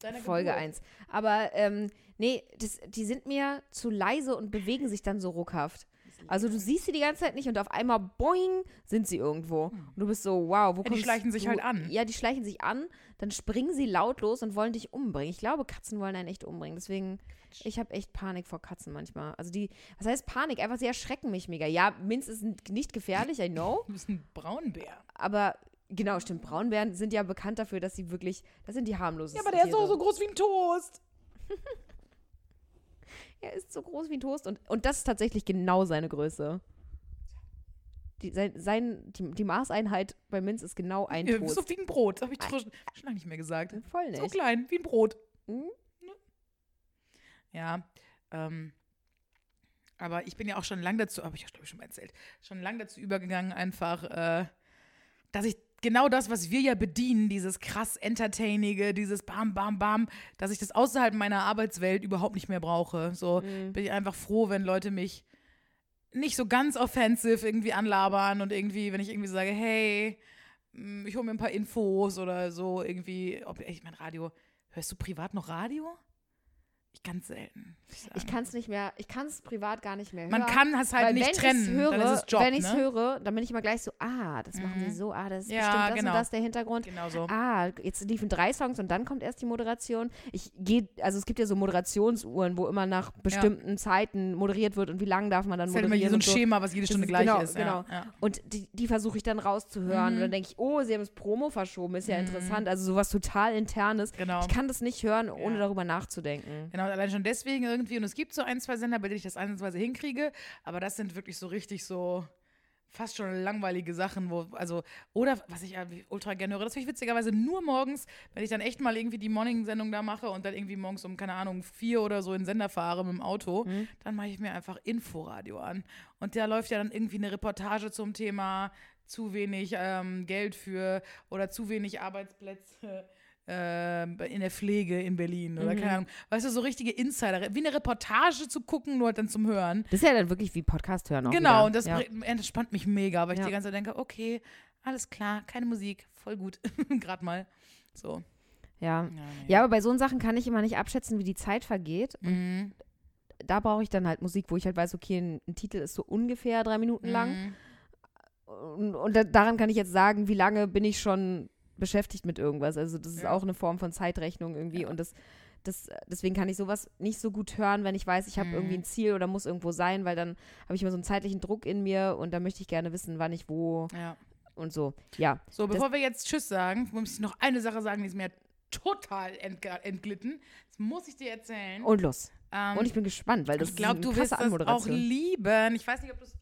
deiner Folge Geburt. 1. Aber ähm, nee, das, die sind mir zu leise und bewegen sich dann so ruckhaft. Also du siehst sie die ganze Zeit nicht und auf einmal boing sind sie irgendwo. Und du bist so, wow, wo Hm. die schleichen sich du? halt an. Ja, die schleichen sich an, dann springen sie lautlos und wollen dich umbringen. Ich glaube, Katzen wollen einen echt umbringen. Deswegen, ich habe echt Panik vor Katzen manchmal. Also die, was heißt Panik? Einfach, sie erschrecken mich mega. Ja, Minz ist nicht gefährlich, I know. Du bist ein Braunbär. Aber genau, stimmt. Braunbären sind ja bekannt dafür, dass sie wirklich, das sind die harmlosesten Ja, aber der ist Tiere. so, so groß wie ein Toast. Er ist so groß wie ein Toast und, und das ist tatsächlich genau seine Größe. Die, sein, sein, die, die Maßeinheit bei Minz ist genau ein Ja, Toast. so wie ein Brot. Habe ich schon, schon lange nicht mehr gesagt. Voll So nicht. klein, wie ein Brot. Mhm. Ja, ähm, aber ich bin ja auch schon lang dazu, habe ich ja glaube ich schon mal erzählt, schon lang dazu übergegangen, einfach, äh, dass ich genau das, was wir ja bedienen, dieses krass Entertainige, dieses Bam, Bam, Bam, dass ich das außerhalb meiner Arbeitswelt überhaupt nicht mehr brauche. So Mhm. bin ich einfach froh, wenn Leute mich nicht so ganz offensiv irgendwie anlabern und irgendwie, wenn ich irgendwie sage, hey, mm, ich hole mir ein paar Infos oder so irgendwie, ob ich mein Radio, hörst du privat noch Radio? Ich ganz selten. Ich kann es nicht mehr, ich kann es privat gar nicht mehr hören. Man kann es halt nicht wenn trennen. höre, dann ist es Job, wenn ich es ne? höre, dann bin ich immer gleich so, ah, das machen sie Mhm. so, ah, das ist Ja, bestimmt das genau. und das der Hintergrund. Genau so. Ah, jetzt liefen drei Songs und dann kommt erst die Moderation. Ich gehe, also es gibt ja so Moderationsuhren, wo immer nach bestimmten Zeiten moderiert wird und wie lange darf man dann Das ist halt immer moderieren. so ein so. Schema, was jede Stunde ist- gleich genau, ist. genau. Ja, ja. Und die, die versuche ich dann rauszuhören. Mhm. Und dann denke ich, oh, sie haben das Promo verschoben, ist ja interessant. Also sowas total Internes. Genau. Ich kann das nicht hören, ohne Ja. darüber nachzudenken. Genau, allein schon deswegen irgendwie. Und es gibt so ein, zwei Sender, bei denen ich das einsatzweise hinkriege. Aber das sind wirklich so richtig so fast schon langweilige Sachen, wo, also, oder was ich irgendwie ultra gerne höre, das höre ich witzigerweise nur morgens, wenn ich dann echt mal irgendwie die Morning-Sendung da mache und dann irgendwie morgens um, keine Ahnung, vier oder so in den Sender fahre mit dem Auto, Mhm. dann mache ich mir einfach Inforadio an. Und da läuft ja dann irgendwie eine Reportage zum Thema zu wenig ähm, Geld für oder zu wenig Arbeitsplätze äh, in der Pflege in Berlin oder Mhm. keine Ahnung. Weißt du, so richtige Insider, wie eine Reportage zu gucken, nur halt dann zum Hören. Das ist ja dann wirklich wie Podcast hören auch genau, wieder. und das ja. entspannt mich mega, weil ich Ja. die ganze Zeit denke, okay, alles klar, keine Musik, voll gut, gerade mal. So. Ja. Ja, nee. ja, aber bei so Sachen kann ich immer nicht abschätzen, wie die Zeit vergeht. Mhm. Da brauche ich dann halt Musik, wo ich halt weiß, okay, ein, ein Titel ist so ungefähr drei Minuten lang. Mhm. Und, und da, daran kann ich jetzt sagen, wie lange bin ich schon beschäftigt mit irgendwas. Also das ist Ja. auch eine Form von Zeitrechnung irgendwie. Und das, das, deswegen kann ich sowas nicht so gut hören, wenn ich weiß, ich habe Mhm. irgendwie ein Ziel oder muss irgendwo sein, weil dann habe ich immer so einen zeitlichen Druck in mir und da möchte ich gerne wissen, wann ich wo Ja. und so. Ja. So, bevor wir jetzt Tschüss sagen, muss ich noch eine Sache sagen, die ist mir total entg- entglitten. Das muss ich dir erzählen. Und los. Ähm, Und ich bin gespannt, weil das ich glaube, ist du eine wirst krasse das auch lieben. Ich weiß nicht, ob du es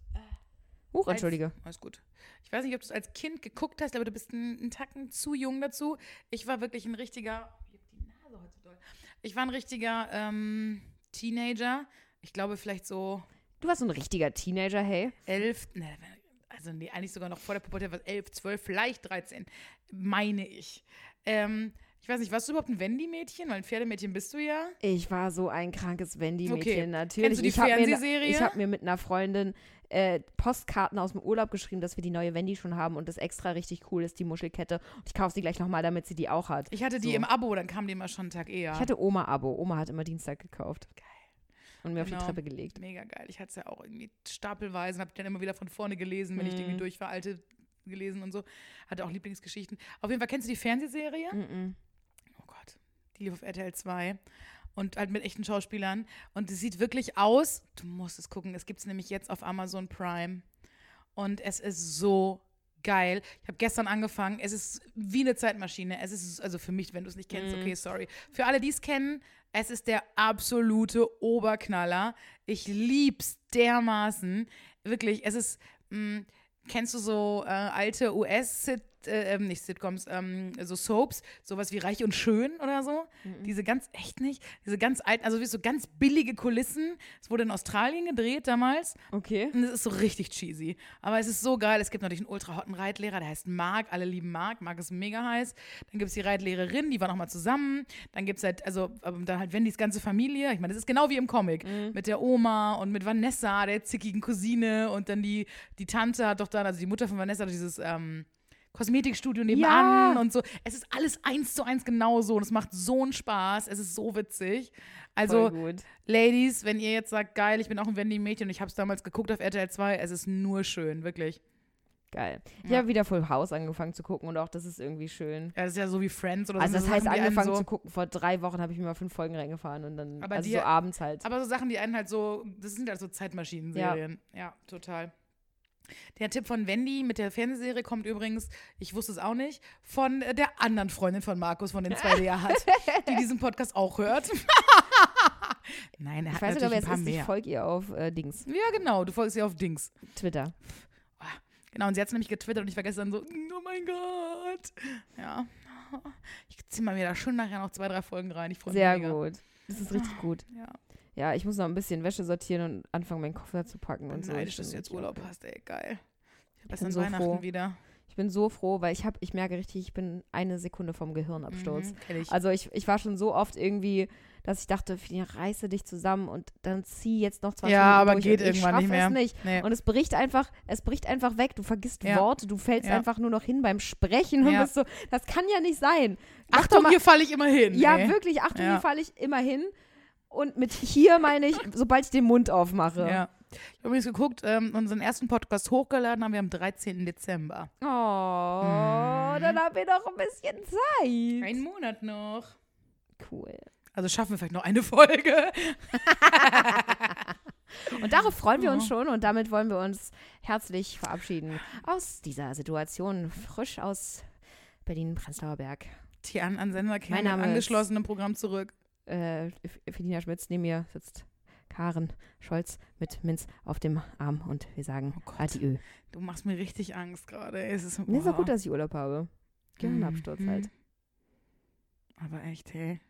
Huch, als- entschuldige. Alles gut. Ich weiß nicht, ob du es als Kind geguckt hast, aber du bist einen, einen Tacken zu jung dazu. Ich war wirklich ein richtiger. Oh, ich hab die Nase heute doll. Ich war ein richtiger ähm, Teenager. Ich glaube, vielleicht so Du warst so ein richtiger Teenager, hey. elf, ne, also nee, eigentlich sogar noch vor der Pubertät, was elf, zwölf, vielleicht 13, meine ich. Ähm, ich weiß nicht, warst du überhaupt ein Wendy-Mädchen? Weil ein Pferdemädchen bist du ja. Ich war so ein krankes Wendy-Mädchen, Okay. natürlich. Kennst du die ich hab mir, Fernsehserie? Ich habe mir mit einer Freundin äh, Postkarten aus dem Urlaub geschrieben, dass wir die neue Wendy schon haben und das extra richtig cool ist, die Muschelkette. Und ich kaufe sie gleich nochmal, damit sie die auch hat. Ich hatte die So. im Abo, dann kam die immer schon einen Tag eher. Ich hatte Oma-Abo. Oma hat immer Dienstag gekauft. Geil. Und mir auf Genau. die Treppe gelegt. Mega geil. Ich hatte es ja auch irgendwie stapelweise und habe dann immer wieder von vorne gelesen, wenn ich Mhm. irgendwie durch war, alte gelesen und so. Hatte auch Lieblingsgeschichten. Auf jeden Fall kennst du die Fernsehserie? Mhm. Oh Gott. Die lief auf RTL 2. Und halt mit echten Schauspielern. Und es sieht wirklich aus, du musst es gucken, es gibt es nämlich jetzt auf Amazon Prime. Und es ist so geil. Ich habe gestern angefangen. Es ist wie eine Zeitmaschine. Es ist, also für mich, wenn du es nicht kennst, Mhm. okay, sorry. Für alle, die es kennen, es ist der absolute Oberknaller. Ich lieb's dermaßen. Wirklich, es ist, mh, kennst du so äh, alte äh, ähm, nicht Sitcoms, ähm, so Soaps, sowas wie Reich und Schön oder so. Mhm. Diese ganz, echt nicht, diese ganz alten, also wie so ganz billige Kulissen. Es wurde in Australien gedreht damals. Okay. Und es ist so richtig cheesy. Aber es ist so geil. Es gibt natürlich einen ultra hotten Reitlehrer, der heißt Marc. Alle lieben Marc. Marc ist mega heiß. Dann gibt es die Reitlehrerin, die war nochmal zusammen. Dann gibt es halt, also ähm, dann halt Wendys ganze Familie. Ich meine, das ist genau wie im Comic. Mit der Oma und mit Vanessa, der zickigen Cousine. Und dann die, die Tante hat doch dann, also die Mutter von Vanessa, hat dieses ähm, Kosmetikstudio nebenan Ja. und so. Es ist alles eins zu eins genauso. Und es macht so einen Spaß. Es ist so witzig. Also. Ladies, wenn ihr jetzt sagt, geil, ich bin auch ein Wendy-Mädchen und ich habe es damals geguckt auf RTL 2, es ist nur schön, wirklich. Geil. Ich Ja. habe wieder Full House angefangen zu gucken und auch das ist irgendwie schön. Ja, das ist ja so wie Friends oder Also so. das so heißt, Sachen, angefangen so, zu gucken, vor drei Wochen habe ich mir mal fünf Folgen reingefahren und dann, Aber also die- so abends halt. Aber so Sachen, die einen halt so, das sind halt so Zeitmaschinen-Serien. Ja. total. Der Tipp von Wendy mit der Fernsehserie kommt übrigens, ich wusste es auch nicht, von äh, der anderen Freundin von Markus, von den zwei, die er hat, die diesen Podcast auch hört. Nein, er ich hat weiß natürlich ein es paar ist. Ich mehr. folge ihr auf äh, Dings, Ja, genau, du folgst ihr auf Dings. Twitter. Genau, und sie hat es nämlich getwittert und ich war gestern so, oh mein Gott. Ja. Ich ziehe mal wieder schon nachher noch zwei, drei Folgen rein. Ich freue mich Sehr mega. gut. Das ist richtig gut. Ja, Ja, ich muss noch ein bisschen Wäsche sortieren und anfangen, meinen Koffer zu packen und so. neidisch, Ich dass du bin jetzt Urlaub hast, ey, geil. Ich habe bin so Weihnachten froh. wieder. Ich bin so froh, weil ich habe, ich merke richtig, ich bin eine Sekunde vom Gehirnabsturz. Mhm, ich. Also ich, ich war schon so oft irgendwie, dass ich dachte, reiße dich zusammen und dann zieh jetzt noch 20 Ja, Minuten aber geht irgendwann nicht schaffe es mehr. nicht. Nee. Und es bricht einfach, es bricht einfach weg. Du vergisst Ja. Worte, du fällst Ja. einfach nur noch hin beim Sprechen und Ja. bist so, das kann ja nicht sein. Mach Achtung, mal- hier falle ich immer hin. Ja, ey. wirklich, Achtung, hier falle ich immer hin. Und mit hier meine ich, sobald ich den Mund aufmache. Ja. Ich habe übrigens geguckt, ähm, unseren ersten Podcast hochgeladen haben wir am 13. Dezember. Oh, Mhm. dann haben wir noch ein bisschen Zeit. Ein Monat noch. Cool. Also schaffen wir vielleicht noch eine Folge. Und darauf freuen wir uns schon und damit wollen wir uns herzlich verabschieden aus dieser Situation. Frisch aus Berlin-Prenzlauer Berg. Die an Ansender kehren Mein Name ist- angeschlossenem Programm zurück. Äh, Felina Schmitz, neben mir sitzt Karen Scholz mit Minz auf dem Arm und wir sagen Oh Gott. Adieu. Du machst mir richtig Angst gerade. Es ist, Nee, ist auch boah. gut, dass ich Urlaub habe. Gehirnabsturz Mhm. halt. Aber echt, hey.